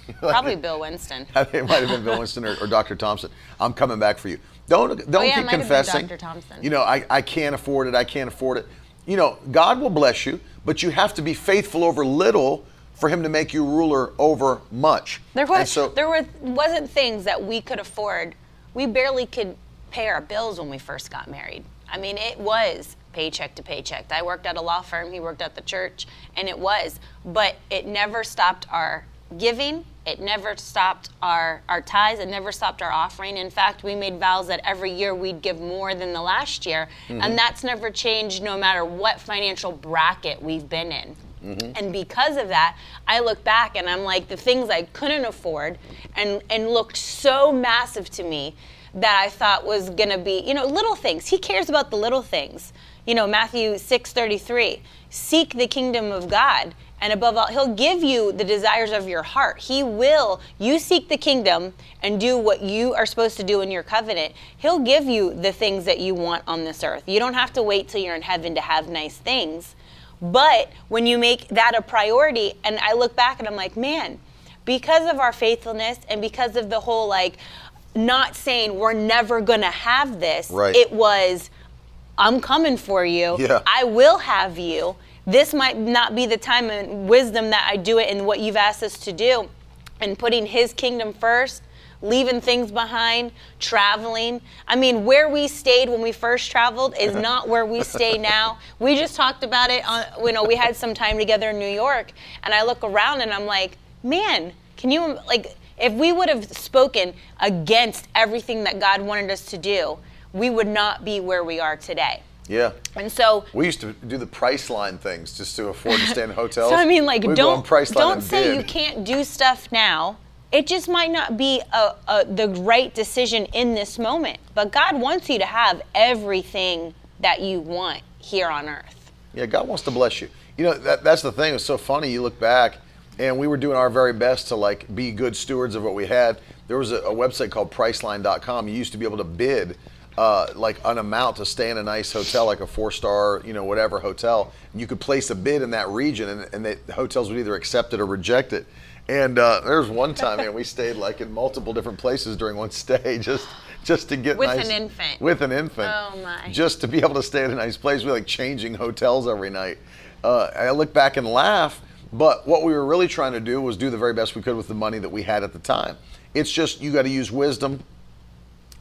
Probably Bill Winston. it might have been Bill Winston or, or Dr. Thompson. I'm coming back for you. Don't don't Oh, yeah, keep confessing. Dr. Thompson. You know, I, I can't afford it. I can't afford it. You know, God will bless you, but you have to be faithful over little for Him to make you ruler over much. There was so, there were wasn't things that we could afford. We barely could pay our bills when we first got married. I mean, it was paycheck to paycheck. I worked at a law firm, he worked at the church, and it was, but it never stopped our giving. It never stopped our our tithes. It never stopped our offering. In fact, we made vows that every year we'd give more than the last year, and mm-hmm. that's never changed no matter what financial bracket we've been in. Mm-hmm. And because of that, I look back and I'm like, the things I couldn't afford and, and looked so massive to me that I thought was gonna be, you know, little things. He cares about the little things. You know, Matthew 6:33, seek the kingdom of God. And above all, he'll give you the desires of your heart. He will. You seek the kingdom and do what you are supposed to do in your covenant. He'll give you the things that you want on this earth. You don't have to wait till you're in heaven to have nice things. But when you make that a priority, and I look back and I'm like, man, because of our faithfulness and because of the whole like not saying we're never gonna have this, Right. it was, I'm coming for you. Yeah. I will have you. This might not be the time and wisdom that I do it in what you've asked us to do. And putting his kingdom first, leaving things behind, traveling. I mean, where we stayed when we first traveled is not where we stay now. We just talked about it on, you know, we had some time together in New York, and I look around and I'm like, man, can you, like, if we would have spoken against everything that God wanted us to do, we would not be where we are today. yeah. And so, We used to do the Priceline things just to afford to stay in hotels. so I mean, like, We'd don't don't say bid. you can't do stuff now. It just might not be a, a, the right decision in this moment. But God wants you to have everything that you want here on earth. Yeah, God wants to bless you. You know, that, that's the thing. It's so funny. You look back, and we were doing our very best to like be good stewards of what we had. There was a, a website called Priceline.com. You used to be able to bid uh, like an amount to stay in a nice hotel, like a four-star, you know, whatever hotel. You could place a bid in that region, and, and the hotels would either accept it or reject it. And uh, there was one time, and we stayed like in multiple different places during one stay, just just to get With nice an infant. with an infant. Oh, my. Just to be able to stay at a nice place. We like changing hotels every night. Uh, I look back and laugh, but what we were really trying to do was do the very best we could with the money that we had at the time. It's just you got to use wisdom,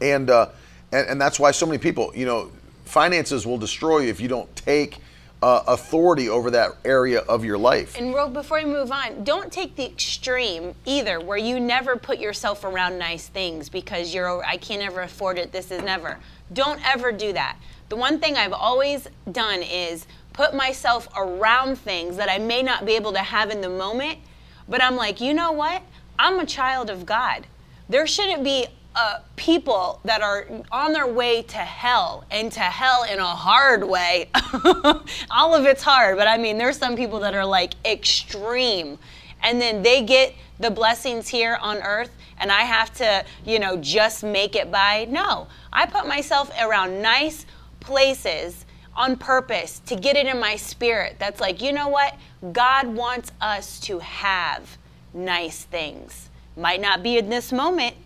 and, uh, and and that's why so many people, you know, finances will destroy you if you don't take uh, authority over that area of your life. And Ro, before we move on, don't take the extreme either, where you never put yourself around nice things because you're, I can't ever afford it. This is never. Don't ever do that. The one thing I've always done is put myself around things that I may not be able to have in the moment, but I'm like, you know what? I'm a child of God. There shouldn't be uh, people that are on their way to hell and to hell in a hard way. All of it's hard, but I mean, there's some people that are like extreme. And then they get the blessings here on earth, and I have to, you know, just make it by. No, I put myself around nice places on purpose to get it in my spirit. That's like, you know what? God wants us to have nice things. Might not be in this moment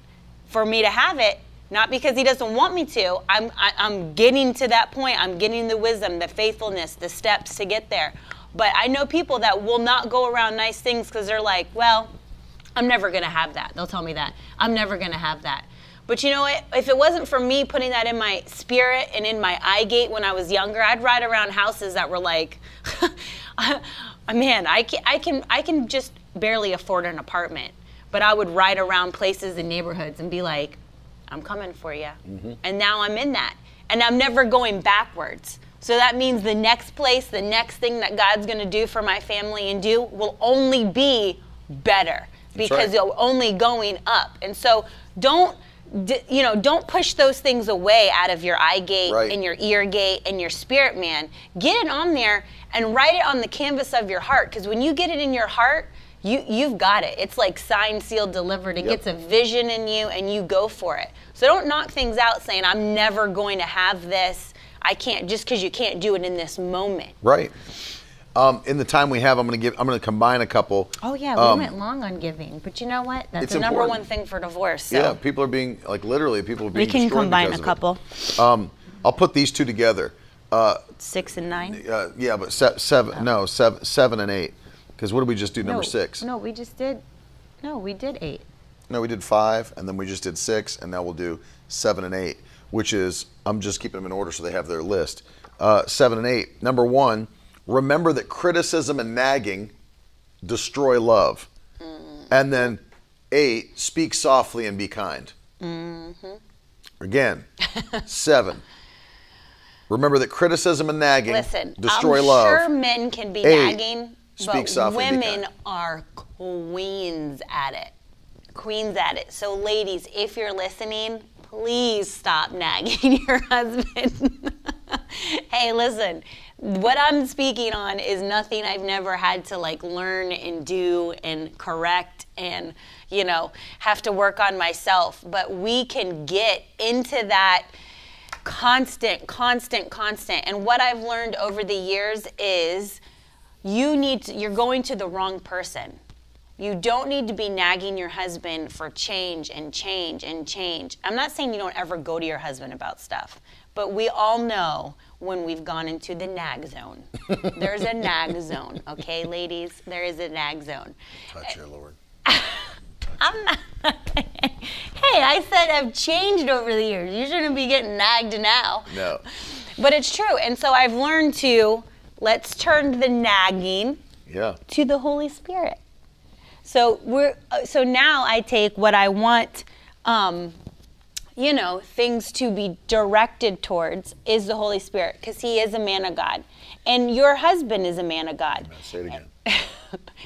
for me to have it, not because he doesn't want me to. I'm I, I'm getting to that point. I'm getting the wisdom, the faithfulness, the steps to get there. But I know people that will not go around nice things because they're like, well, I'm never gonna have that. They'll tell me that. I'm never gonna have that. But you know what? If it wasn't for me putting that in my spirit and in my eye gate when I was younger, I'd ride around houses that were like, man, I can, I can, I can just barely afford an apartment. But I would ride around places and neighborhoods and be like, I'm coming for you. Mm-hmm. And now I'm in that. And I'm never going backwards. So that means the next place, the next thing that God's going to do for my family and do will only be better because right. you're only going up. And so don't you know, don't push those things away out of your eye gate Right. and your ear gate and your spirit man. Get it on there and write it on the canvas of your heart because when you get it in your heart, you you've got it. It's like signed, sealed, delivered. It Yep. gets a vision in you and you go for it. So don't knock things out saying I'm never going to have this. I can't just because you can't do it in this moment. Right. Um, in the time we have, I'm going to give. I'm going to combine a couple. Oh yeah, we Um, went long on giving, but you know what? That's the number important. one thing for divorce. So Yeah, people are being like literally people are being. we can combine a because of it. couple, Um, I'll put these two together. Uh, six and nine. uh, yeah, but se- seven. No, seven, seven and eight. Because what did we just do? Number no, six. No, we just did. No, we did eight. No, we did five, and then we just did six, and now we'll do seven and eight, which is I'm just keeping them in order so they have their list. Uh, seven and eight. Number one, remember that criticism and nagging destroy love, and then eight, speak softly and be kind. Again, seven. Remember that criticism and nagging Listen, destroy I'm love. sure men can be Eight, nagging, speak but women are queens at it. Queens at it. So, ladies, if you're listening, please stop nagging your husband. hey, listen, what I'm speaking on is nothing I've never had to like learn and do and correct and, you know, have to work on myself. But we can get into that constant, constant, constant. And what I've learned over the years is you need to, you're going to the wrong person. You don't need to be nagging your husband for change and change and change. I'm not saying you don't ever go to your husband about stuff, but we all know when we've gone into the nag zone. There's a nag zone, okay, ladies? There is a nag zone. Touch your Lord. I'm not. hey, I said I've changed over the years. You shouldn't be getting nagged now. No. But it's true. And so I've learned to let's turn the nagging Yeah. to the Holy Spirit. So we're uh, so now I take what I want um, you know, things to be directed towards is the Holy Spirit because he is a man of God. And your husband is a man of God. Say it again.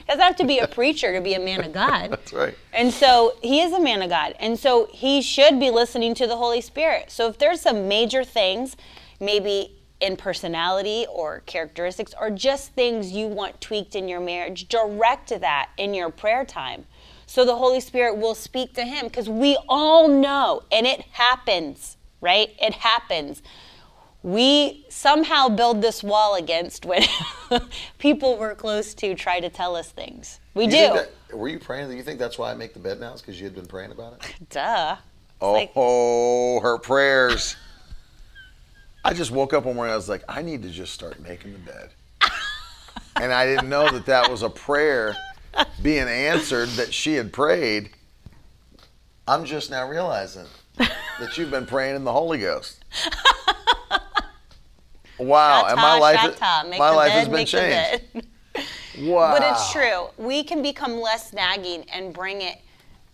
Doesn't have to be a preacher to be a man of God. That's right. And so he is a man of God. And so he should be listening to the Holy Spirit. So if there's some major things, maybe in personality or characteristics, or just things you want tweaked in your marriage, direct that in your prayer time. So the Holy Spirit will speak to him because we all know, and it happens, right? It happens. We somehow build this wall against when people we're close to try to tell us things. We You do. that- were you praying? Do you think that's why I make the bed now? Is Because you had been praying about it? Duh. Oh, like- her prayers. I just woke up one morning. I was like, I need to just start making the bed. and I didn't know that that was a prayer being answered that she had prayed. I'm just now realizing that you've been praying in the Holy Ghost. Wow, and my life, shata, make my the life bed, has been changed. Wow, But it's true. We can become less nagging and bring it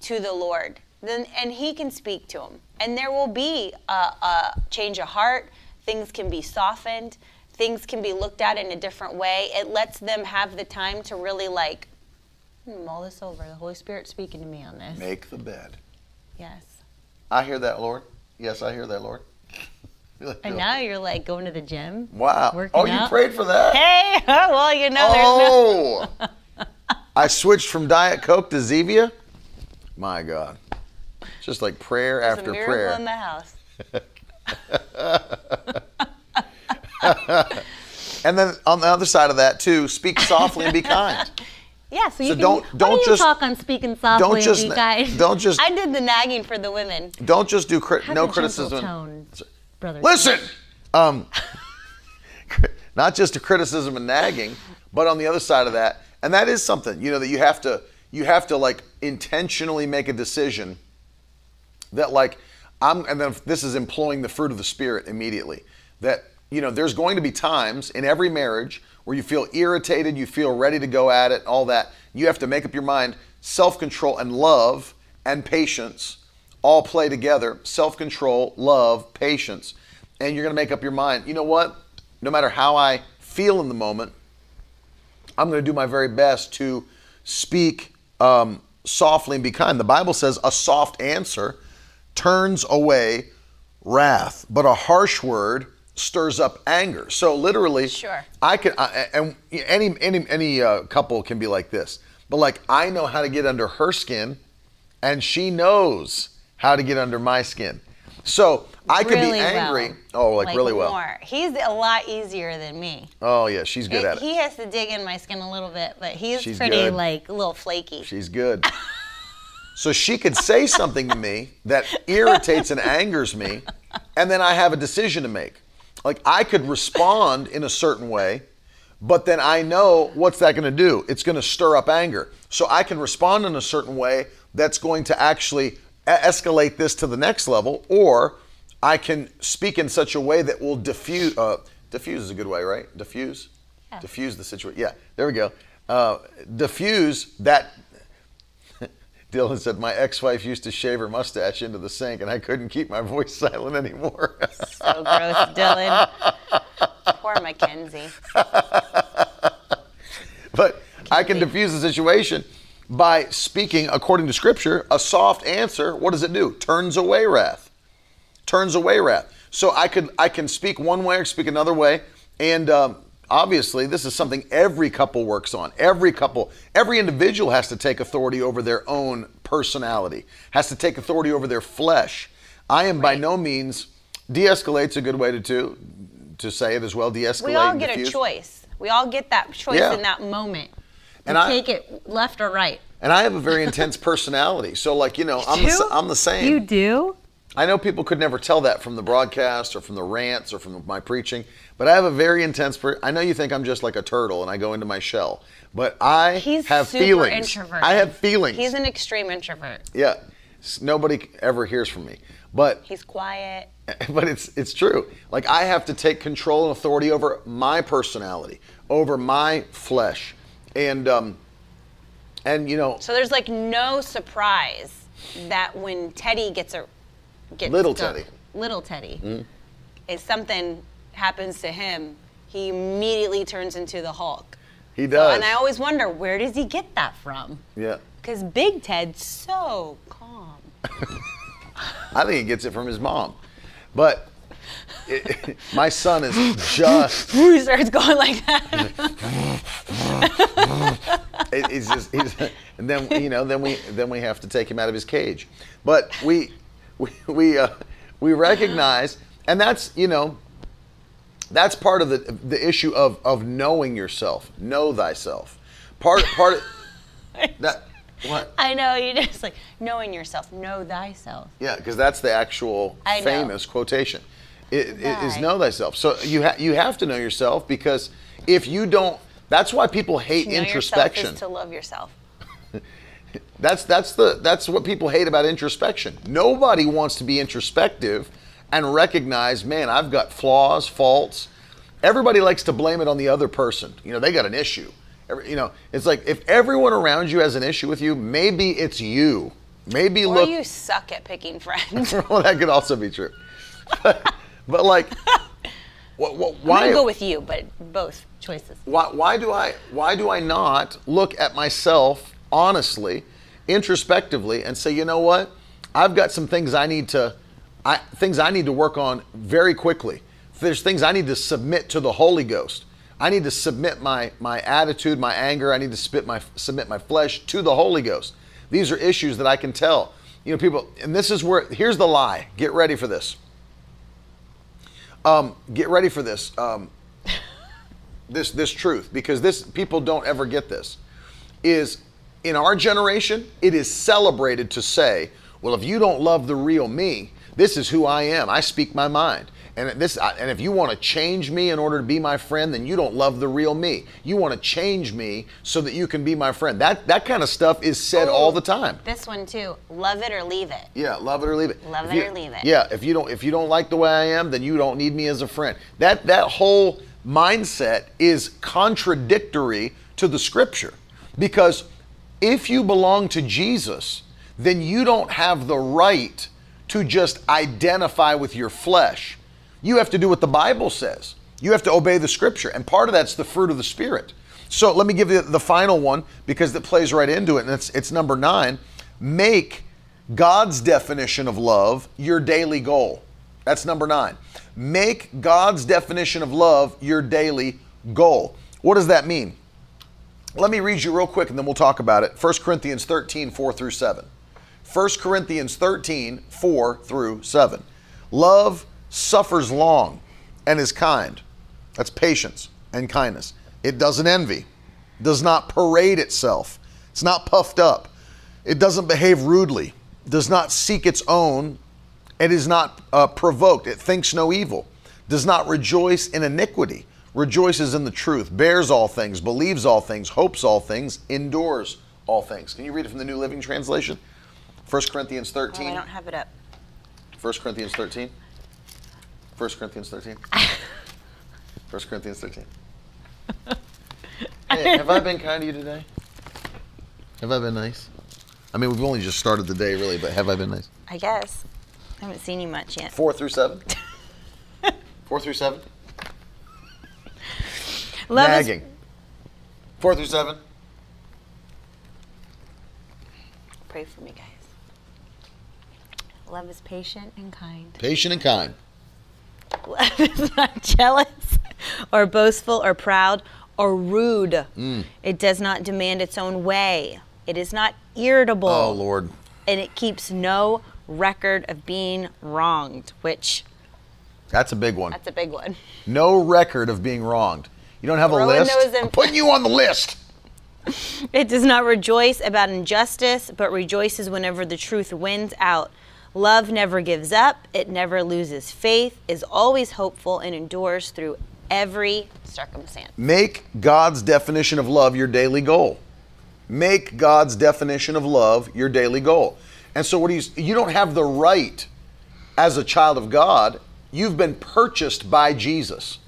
to the Lord. Then, and He can speak to them. And there will be a, a change of heart. Things can be softened. Things can be looked at in a different way. It lets them have the time to really like hmm, mull this over. The Holy Spirit speaking to me on this. Make the bed. Yes. I hear that, Lord. Yes, I hear that, Lord. And now you're like going to the gym. Wow. Oh, you out. prayed for that? Hey, well, you know, there's no. Oh, I switched from Diet Coke to Zevia. My God, just like prayer There's after prayer. in the house. and then on the other side of that too, speak softly and be kind. Yeah, so you So can don't- don't you just- talk on speaking softly don't just kind? don't just- I did the nagging for the women. Don't just do crit- Have no criticism. tone, brother. Listen, um, not just a criticism and nagging, but on the other side of that, and that is something you know that you have to you have to like intentionally make a decision that like I'm and then this is employing the fruit of the spirit immediately. That you know there's going to be times in every marriage where you feel irritated, you feel ready to go at it, all that. You have to make up your mind. Self-control and love and patience all play together. Self-control, love, patience, and you're going to make up your mind. You know what? No matter how I feel in the moment, I'm going to do my very best to speak um, softly and be kind. The Bible says a soft answer turns away wrath, but a harsh word stirs up anger. So literally, Sure. I can, I, and any any any uh, couple can be like this, but like I know how to get under her skin, and she knows how to get under my skin. So I could Really be angry. well. Oh, like, really well. More. He's a lot easier than me. Oh yeah, she's good It- at it. he has to dig in my skin a little bit, but he's She's pretty good. like a little flaky. She's good. So she could say something to me that irritates and angers me, and then I have a decision to make. Like I could respond in a certain way, but then I know what's that going to do? It's going to stir up anger. So I can respond in a certain way that's going to actually escalate this to the next level, or I can speak in such a way that will diffuse. Uh, diffuse is a good way, right? Diffuse. Yeah. Diffuse the situation. Yeah, there we go. Uh, diffuse that Dylan said, My ex wife used to shave her mustache into the sink, and I couldn't keep my voice silent anymore. So gross, Dylan. Poor Mackenzie. but I can diffuse the situation by speaking according to Scripture. A soft answer, what does it do? Turns away wrath. Turns away wrath. So I could I can speak one way or speak another way, and um, obviously this is something every couple works on. Every couple, every individual has to take authority over their own personality, has to take authority over their flesh. I am by no means de-escalate's a good way to to, to say it as well. De-escalate. We all and get a choice. We all get that choice Yeah. in that moment. And to I- take it left or right. And I have a very intense personality. So, like, you know, I'm the, s- I'm the same. You do? I know people could never tell that from the broadcast or from the rants or from my preaching, but I have a very intense. Per- I know you think I'm just like a turtle and I go into my shell, but I He's have super feelings. introverted. I have feelings. He's an extreme introvert. yeah, nobody ever hears from me, but He's quiet. but it's it's true. Like I have to take control and authority over my personality, over my flesh, and um, and you know, So there's like no surprise that when Teddy gets a gets Little Teddy. little Teddy, mm. if something happens to him, he immediately turns into the Hulk. he does. And I always wonder where does he get that from? yeah. Because Big Ted's so calm. I think he gets it from his mom. But it, my son is just, he starts going like that. it, it's just, he's, and then, you know, then we, then we have to take him out of his cage. But we, we, we, uh, we recognize, and that's, you know, that's part of the, the issue of, of knowing yourself. Know thyself. Part, part of that, what? I know you just like knowing yourself, know thyself. Yeah, because that's the actual I know. famous quotation. It, it is know thyself. So you ha- you have to know yourself because if you don't, that's why people hate know introspection. to love yourself. That's that's the that's what people hate about introspection. Nobody wants to be introspective and recognize, man, I've got flaws, faults. Everybody likes to blame it on the other person. You know, they got an issue. Every, you know, it's like if everyone around you has an issue with you, maybe it's you. Maybe Or look you suck at picking friends. well, that could also be true. But, but like, wh- wh- I'm why, gonna go with you, but both choices. why, why do I, why do I not look at myself honestly, introspectively, and say, you know what, I've got some things I need to, I, things I need to work on very quickly. There's things I need to submit to the Holy Ghost. I need to submit my my attitude, my anger. I need to submit my submit my flesh to the Holy Ghost. These are issues that I can tell. You know, people, and this is where here's the lie. Get ready for this. Um, get ready for this. Um, this this truth because this people don't ever get this. is in our generation, it is celebrated to say, well, if you don't love the real me, this is who I am. I speak my mind. And this and if you want to change me in order to be my friend, then you don't love the real me. You want to change me so that you can be my friend. That that kind of stuff is said all the time. This one too. Love it or leave it. Yeah, love it or leave it. Love If it you- or leave it. Yeah, if you don't if you don't like the way I am, then you don't need me as a friend. That that whole mindset is contradictory to the scripture. Because if you belong to Jesus, then you don't have the right to just identify with your flesh. You have to do what the Bible says. You have to obey the scripture. And part of that's the fruit of the Spirit. So let me give you the final one because it plays right into it, and it's, it's number nine. Make God's definition of love your daily goal. That's number nine. Make God's definition of love your daily goal. What does that mean? Let me read you real quick and then we'll talk about it. 1 Corinthians 13, 4 through 7. 1 Corinthians 13, 4 through 7. Love suffers long and is kind. That's patience and kindness. It doesn't envy, does not parade itself, it's not puffed up, it doesn't behave rudely, does not seek its own, it is not uh, provoked, it thinks no evil, does not rejoice in iniquity, rejoices in the truth, bears all things, believes all things, hopes all things, endures all things. Can you read it from the New Living Translation? 1 Corinthians Oh, 13. I don't have it up. 1 Corinthians 13. 1 Corinthians 13. 1 Corinthians 13. Hey, have I been kind to you today? Have I been nice? I mean, we've only just started the day, really, but have I been nice? I guess. I haven't seen you much yet. Four through seven? Four through seven? Love is- Four through seven? Pray for me, guys. Love is patient and kind. Patient and kind. Love is not jealous or boastful or proud or rude. Mm. It does not demand its own way. It is not irritable. Oh, Lord. And it keeps no record of being wronged, which That's a big one. that's a big one. No record of being wronged. You don't have a list? I'm putting you on the list. It does not rejoice about injustice, but rejoices whenever the truth wins out. Love never gives up, it never loses faith, is always hopeful, and endures through every circumstance. Make God's definition of love your daily goal. Make God's definition of love your daily goal. And so what do you you don't have the right as a child of God, you've been purchased by Jesus.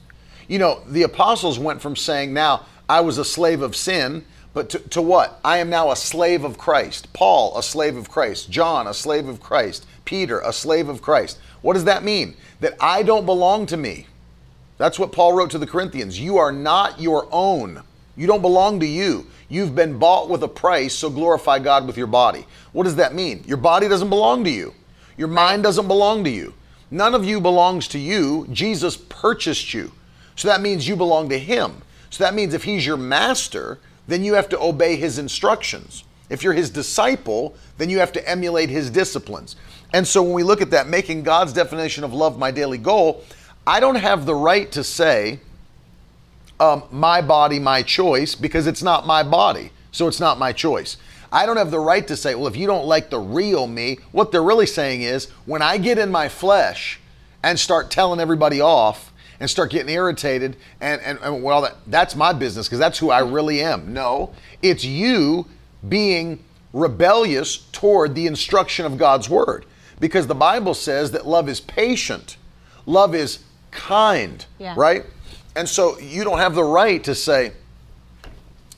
You know, the apostles went from saying, Now I was a slave of sin, but to, to what? I am now a slave of Christ. Paul, a slave of Christ. John, a slave of Christ. Peter, a slave of Christ. What does that mean? That I don't belong to me. That's what Paul wrote to the Corinthians. You are not your own. You don't belong to you. You've been bought with a price, so glorify God with your body. What does that mean? Your body doesn't belong to you. Your mind doesn't belong to you. None of you belongs to you. Jesus purchased you. So that means you belong to him. So that means if he's your master, then you have to obey his instructions. If you're his disciple, then you have to emulate his disciplines. And so when we look at that, making God's definition of love my daily goal, I don't have the right to say, um, my body, my choice, because it's not my body. So it's not my choice. I don't have the right to say, well, if you don't like the real me, what they're really saying is when I get in my flesh and start telling everybody off and start getting irritated, and, and, and well, that, that's my business because that's who I really am. No, it's you being rebellious toward the instruction of God's word because the Bible says that love is patient, love is kind, Yeah. right? And so you don't have the right to say,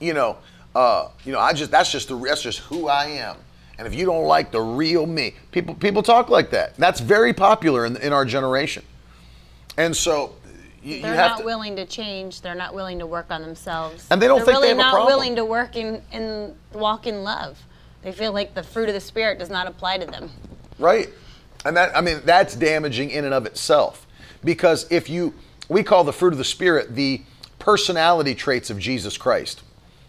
you know, uh, you know, I just that's just the that's just who I am. And if you don't like the real me, people people talk like that. That's very popular in, in our generation. And so you, you They're have not to. willing to change. They're not willing to work on themselves. And they don't They're think they really have a not problem. willing to work in, in walk in love. They feel like the fruit of the spirit does not apply to them. Right. And that I mean that's damaging in and of itself. Because if you we call the fruit of the spirit the personality traits of Jesus Christ.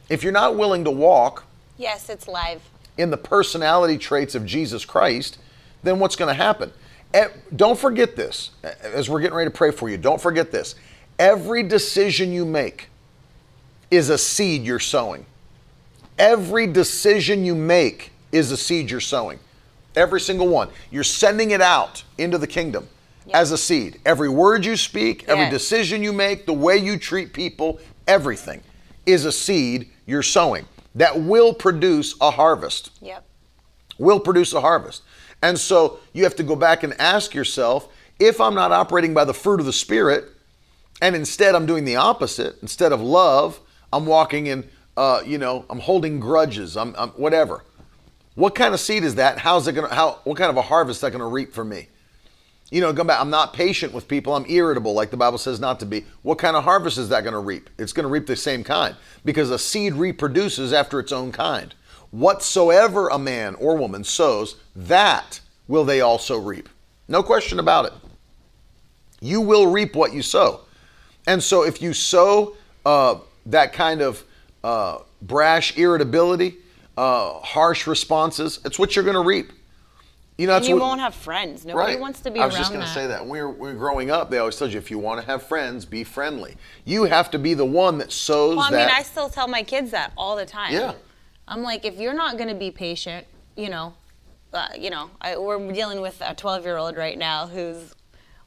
If you're not willing to walk Yes, it's live. in the personality traits of Jesus Christ, then what's going to happen? Don't forget this. As we're getting ready to pray for you, don't forget this. Every decision you make is a seed you're sowing. Every decision you make is a seed you're sowing. Every single one. You're sending it out into the kingdom as a seed. Every word you speak, every Yes. decision you make, the way you treat people, everything is a seed you're sowing that will produce a harvest Yep. will produce a harvest. And so you have to go back and ask yourself if I'm not operating by the fruit of the Spirit, and instead I'm doing the opposite, instead of love, I'm walking in, uh, you know, I'm holding grudges, I'm, I'm whatever. What kind of seed is that? How's it gonna? How? What kind of a harvest is that gonna reap for me? You know, go back. I'm not patient with people. I'm irritable, like the Bible says not to be. What kind of harvest is that going to reap? It's going to reap the same kind because a seed reproduces after its own kind. Whatsoever a man or woman sows, that will they also reap. No question about it. You will reap what you sow. And so if you sow uh, that kind of uh, brash irritability, uh, harsh responses, it's what you're going to reap. You know, And you what, won't have friends. Nobody wants to be around. I was around just going to say that. When we were, we were growing up, they always told you if you want to have friends, be friendly. You have to be the one that sows Well, I that. mean, I still tell my kids that all the time. Yeah. I'm like, if you're not going to be patient, you know, uh, you know, I, we're dealing with a 12 year old right now who's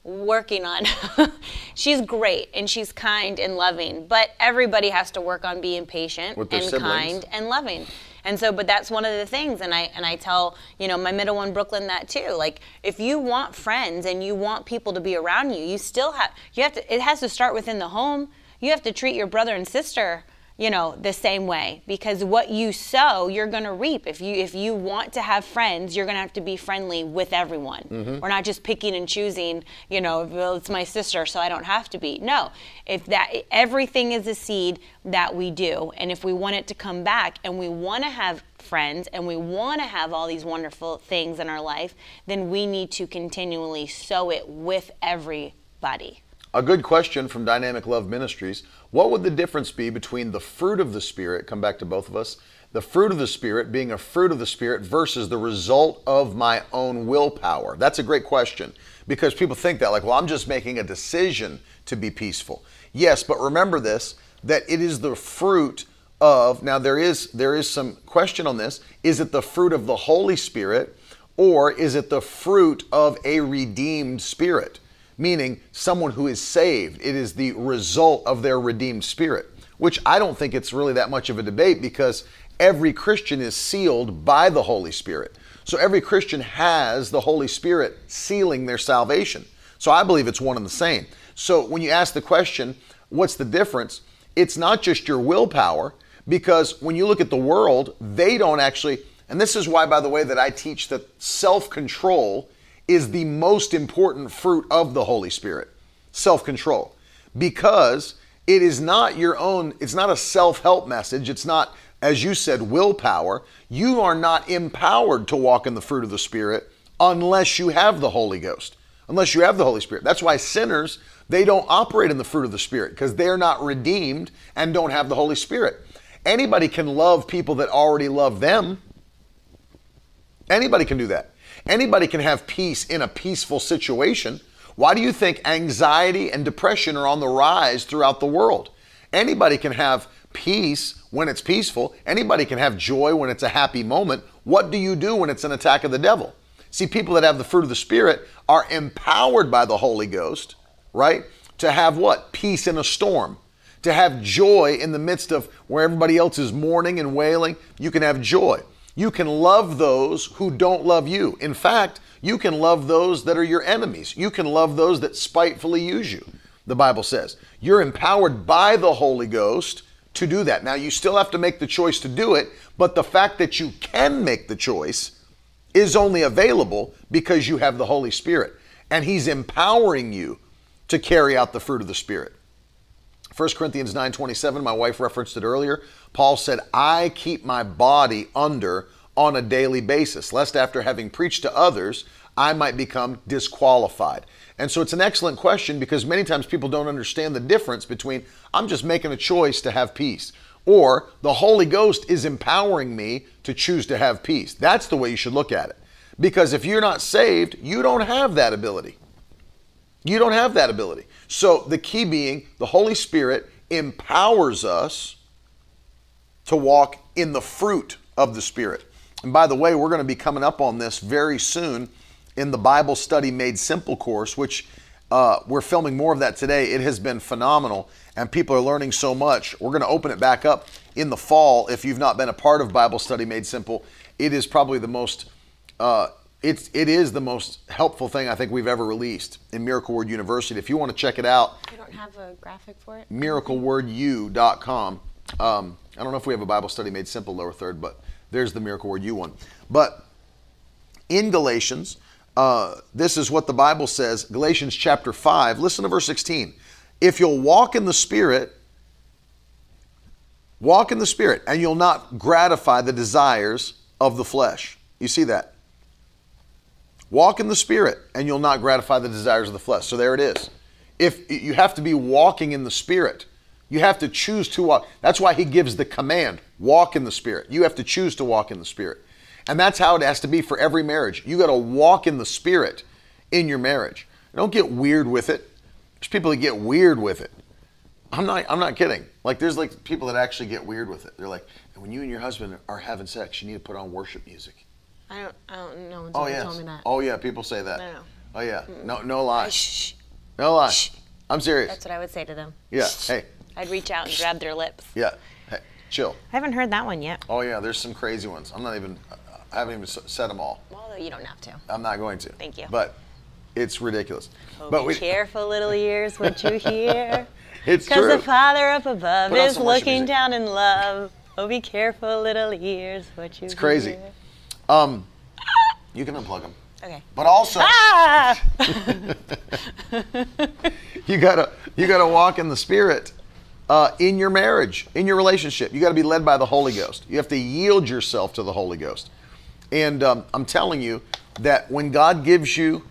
working on. she's great and she's kind and loving, but everybody has to work on being patient and siblings. kind and loving. And so, but that's one of the things, and I and I tell you know my middle one Brooklyn that too. Like, if you want friends and you want people to be around you, you still have you have to. It has to start within the home. You have to treat your brother and sister you know the same way. Because what you sow you're going to reap. If you if you want to have friends you're going to have to be friendly with everyone. Mm-hmm. we're not just picking and choosing you know well it's my sister so i don't have to be. No. If that everything is a seed that we do. And if we want it to come back and we want to have friends and we want to have all these wonderful things in our life then we need to continually sow it with everybody. A good question from Dynamic Love Ministries. What would the difference be between the fruit of the Spirit, come back to both of us, the fruit of the Spirit being a fruit of the Spirit versus the result of my own willpower? That's a great question because people think that, like, well, I'm just making a decision to be peaceful. Yes, but remember this that it is the fruit of, now there is there is some question on this. Is it the fruit of the Holy Spirit or is it the fruit of a redeemed spirit? Meaning someone who is saved. It is the result of their redeemed spirit, which I don't think it's really that much of a debate because every Christian is sealed by the Holy Spirit. So every Christian has the Holy Spirit sealing their salvation. So I believe it's one and the same. So when you ask the question, what's the difference? It's not just your willpower, because when you look at the world, they don't actually, and this is why, by the way, that I teach that self control is the most important fruit of the Holy Spirit self control. Because it is not your own, it's not a self help message. It's not, as you said, willpower. You are not empowered to walk in the fruit of the Spirit unless you have the Holy Ghost, unless you have the Holy Spirit. That's why sinners, they don't operate in the fruit of the Spirit because they're not redeemed and don't have the Holy Spirit. Anybody can love people that already love them. Anybody can do that. Anybody can have peace in a peaceful situation. Why do you think anxiety and depression are on the rise throughout the world? Anybody can have peace when it's peaceful. Anybody can have joy when it's a happy moment. What do you do when it's an attack of the devil? See, people that have the fruit of the Spirit are empowered by the Holy Ghost, right? To have what? Peace in a storm. To have joy in the midst of where everybody else is mourning and wailing. You can have joy. You can love those who don't love you. In fact, you can love those that are your enemies. You can love those that spitefully use you, the Bible says. You're empowered by the Holy Ghost to do that. Now, you still have to make the choice to do it, but the fact that you can make the choice is only available because you have the Holy Spirit. And He's empowering you to carry out the fruit of the Spirit. 1 Corinthians 9:27, my wife referenced it earlier. Paul said, "I keep my body under on a daily basis, lest after having preached to others, I might become disqualified." And so it's an excellent question because many times people don't understand the difference between I'm just making a choice to have peace or the Holy Ghost is empowering me to choose to have peace. That's the way you should look at it. Because if you're not saved, you don't have that ability. You don't have that ability. So the key being the Holy Spirit empowers us to walk in the fruit of the Spirit. And by the way, we're going to be coming up on this very soon in the Bible Study Made Simple course, which uh, we're filming more of that today. It has been phenomenal, and people are learning so much. We're going to open it back up in the fall. If you've not been a part of Bible Study Made Simple, it is probably the most uh, it's it is the most helpful thing I think we've ever released in Miracle Word University. If you want to check it out, I don't have a graphic for it. miraclewordu.com. Um, I don't know if we have a Bible study made simple lower third, but there's the Miracle Word U one. But in Galatians, uh, this is what the Bible says. Galatians chapter five. Listen to verse sixteen. If you'll walk in the Spirit, walk in the Spirit, and you'll not gratify the desires of the flesh. You see that? Walk in the Spirit, and you'll not gratify the desires of the flesh. So there it is. If you have to be walking in the Spirit, you have to choose to walk. That's why he gives the command walk in the Spirit. You have to choose to walk in the Spirit. And that's how it has to be for every marriage. You got to walk in the Spirit in your marriage. Don't get weird with it. There's people that get weird with it. I'm not. I'm not kidding. Like there's like people that actually get weird with it. They're like, when you and your husband are having sex, you need to put on worship music. I don't. I don't know. Oh Someone yes. told me that. Oh yeah. People say that. No, no. Oh yeah. No. No lie. Shh. No lie. I'm serious. That's what I would say to them. Yeah. Hey. I'd reach out and grab their lips. Yeah. Hey. Chill. I haven't heard that one yet. Oh yeah. There's some crazy ones. I'm not even. I haven't even said them all. Although you don't have to. I'm not going to. Thank you. But it's ridiculous. Oh, but be we. careful, little ears, what you hear. It's true. Because the Father up above Put is looking music. down in love. Oh, be careful, little ears, what you hear. It's crazy. Um. You can unplug them. Okay. But also. Ah! you gotta you gotta walk in the spirit uh, in your marriage in your relationship you got to be led by the holy ghost you have to yield yourself to the holy ghost and um, i'm telling you that when god gives you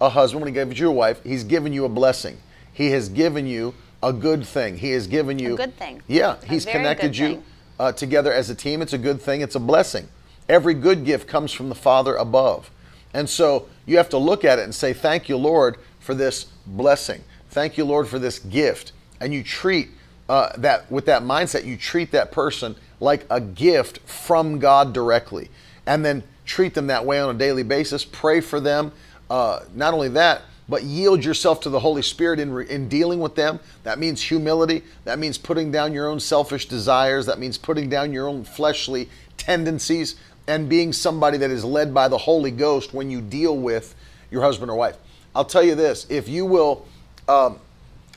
a husband when he gives you a wife he's given you a blessing he has given you a good thing he has given you a good thing. yeah A he's connected you uh, together as a team it's a good thing it's a blessing every good gift comes from the father above and so you have to look at it and say, Thank you, Lord, for this blessing. Thank you, Lord, for this gift. And you treat uh, that with that mindset, you treat that person like a gift from God directly. And then treat them that way on a daily basis. Pray for them. Uh, not only that, but yield yourself to the Holy Spirit in, re- in dealing with them. That means humility. That means putting down your own selfish desires. That means putting down your own fleshly tendencies and being somebody that is led by the Holy Ghost when you deal with your husband or wife. I'll tell you this if you will um,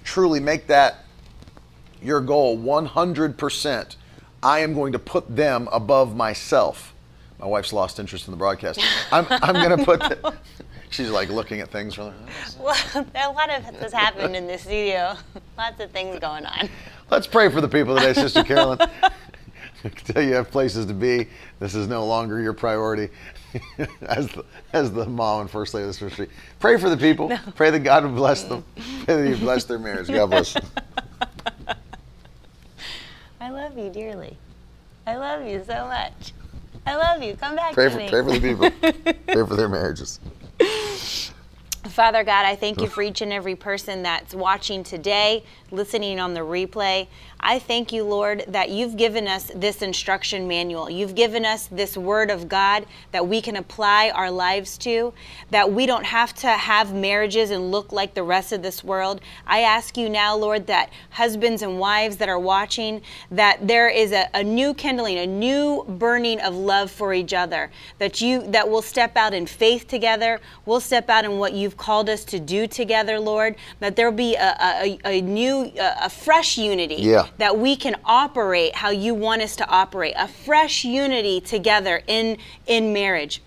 truly make that your goal 100%, I am going to put them above myself. My wife's lost interest in the broadcast. I'm, I'm going to put, the, she's like looking at things. Well, a lot of this happened in this studio. Lots of things going on. Let's pray for the people today, Sister Carolyn. I can tell you have places to be. This is no longer your priority as the, as the mom and first lady of this ministry. Pray for the people. Pray that God would bless them. Pray that He bless their marriage. God bless. Them. I love you dearly. I love you so much. I love you. Come back Pray to for me. pray for the people. Pray for their marriages. Father God, I thank you for each and every person that's watching today, listening on the replay. I thank you, Lord, that you've given us this instruction manual. You've given us this word of God that we can apply our lives to, that we don't have to have marriages and look like the rest of this world. I ask you now, Lord, that husbands and wives that are watching, that there is a, a new kindling, a new burning of love for each other, that you that we'll step out in faith together, we'll step out in what you've called us to do together, Lord, that there'll be a, a, a new, a, fresh unity Yeah. That we can operate how you want us to operate, a fresh unity together in in marriage.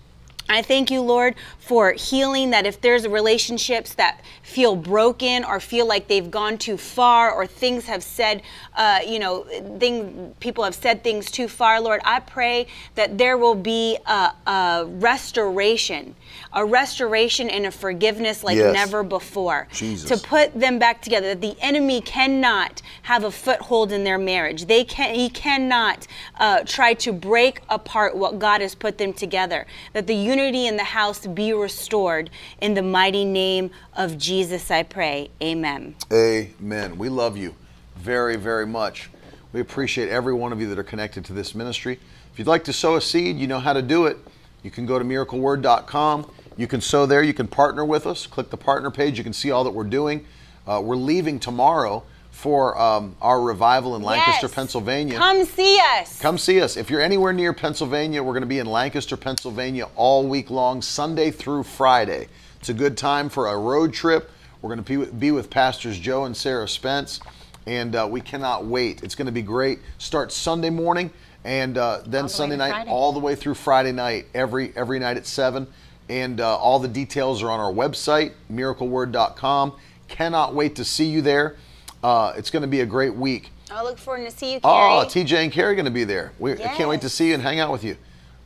I thank you, Lord, for healing that if there's relationships that feel broken or feel like they've gone too far or things have said, uh, you know, thing, people have said things too far, Lord, I pray that there will be a, a restoration, a restoration and a forgiveness like Yes. never before. Jesus. To put them back together. That the enemy cannot have a foothold in their marriage. They can. He cannot uh, try to break apart what God has put them together. That the unity in the house be restored in the mighty name of Jesus. I pray. Amen. Amen. We love you very, very much. We appreciate every one of you that are connected to this ministry. If you'd like to sow a seed, you know how to do it. You can go to miracleword.com. You can sow there. You can partner with us. Click the partner page. You can see all that we're doing. Uh, we're leaving tomorrow for um, our revival in Lancaster, Yes. Pennsylvania. Come see us. Come see us. If you're anywhere near Pennsylvania, we're going to be in Lancaster, Pennsylvania all week long, Sunday through Friday. It's a good time for a road trip. We're going to be with, Pastors Joe and Sarah Spence, and uh, we cannot wait. It's going to be great. Start Sunday morning, and uh, then way Sunday night, Friday. all the way through Friday night, every every night at seven. And uh, all the details are on our website, miracleword.com. Cannot wait to see you there. Uh, it's going to be a great week. I look forward to see you, Carrie. Oh, TJ and Carrie are going to be there. We, I can't wait to see you and hang out with you.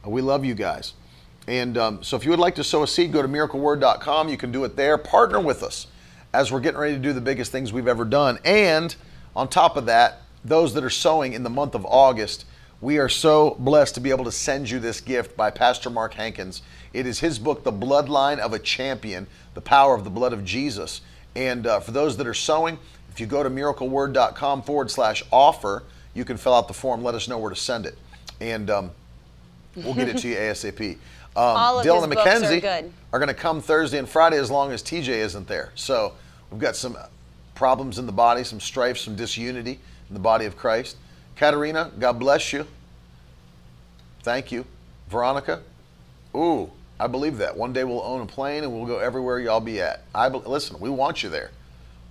Uh, we love you guys. And um, so if you would like to sow a seed, go to miracleword.com. You can do it there. Partner with us as we're getting ready to do the biggest things we've ever done. And on top of that, those that are sowing in the month of August, we are so blessed to be able to send you this gift by Pastor Mark Hankins. It is his book, The Bloodline of a Champion The Power of the Blood of Jesus. And uh, for those that are sowing, if you go to miracleword.com forward slash offer, you can fill out the form, let us know where to send it. And um, we'll get it to you ASAP. Um, Dylan and McKenzie are going to come Thursday and Friday as long as TJ isn't there. So we've got some problems in the body, some strife, some disunity in the body of Christ. Katerina, God bless you. Thank you. Veronica, ooh, I believe that. One day we'll own a plane and we'll go everywhere y'all be at. I be- listen. We want you there.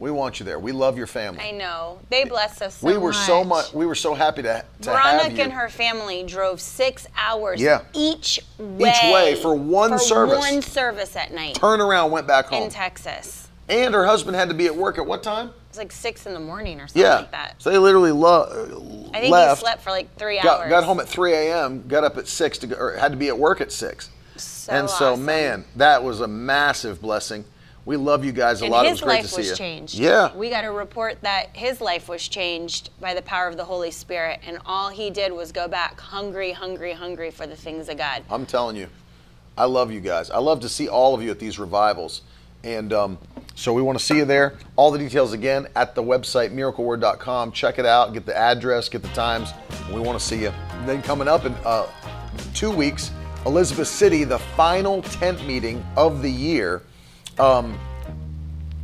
We want you there. We love your family. I know. They bless us so we were much. so much. We were so happy to, to have Veronica you. and her family drove six hours Yeah. each way. way for one for service. one service at night Turn around, went back home, in Texas. and her husband had to be at work at what time? It was like six in the morning or something Yeah. like that. So they literally lo- uh, I think left. he slept for like three got, hours. got home at 3 a.m. Got up at six to go, or had to be at work at six. So and so, awesome. man, that was a massive blessing. We love you guys a and lot. it his was great life to see was you. changed. Yeah. We got a report that his life was changed by the power of the Holy Spirit, and all he did was go back hungry, hungry, hungry for the things of God. I'm telling you, I love you guys. I love to see all of you at these revivals. And um, so we want to see you there. All the details again at the website, miracleword.com. Check it out, get the address, get the times. We want to see you. And then coming up in uh, two weeks, Elizabeth City, the final tent meeting of the year. Um,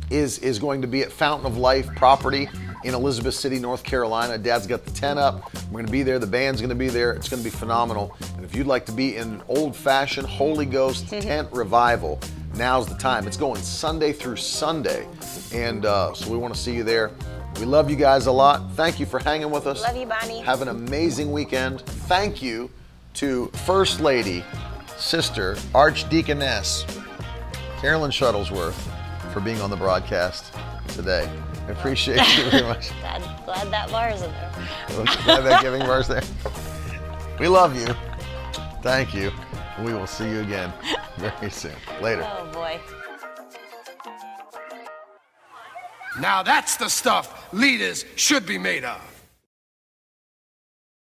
is is going to be at Fountain of Life property in Elizabeth City, North Carolina. Dad's got the tent up. We're going to be there. The band's going to be there. It's going to be phenomenal. And if you'd like to be in an old-fashioned Holy Ghost tent revival, now's the time. It's going Sunday through Sunday, and uh, so we want to see you there. We love you guys a lot. Thank you for hanging with us. Love you, Bonnie. Have an amazing weekend. Thank you to First Lady, Sister, Archdeaconess, Carolyn Shuttlesworth for being on the broadcast today. I appreciate you very much. Glad, glad that bar's in there. Glad that giving verse there. We love you. Thank you. We will see you again very soon. Later. Oh boy. Now that's the stuff leaders should be made of.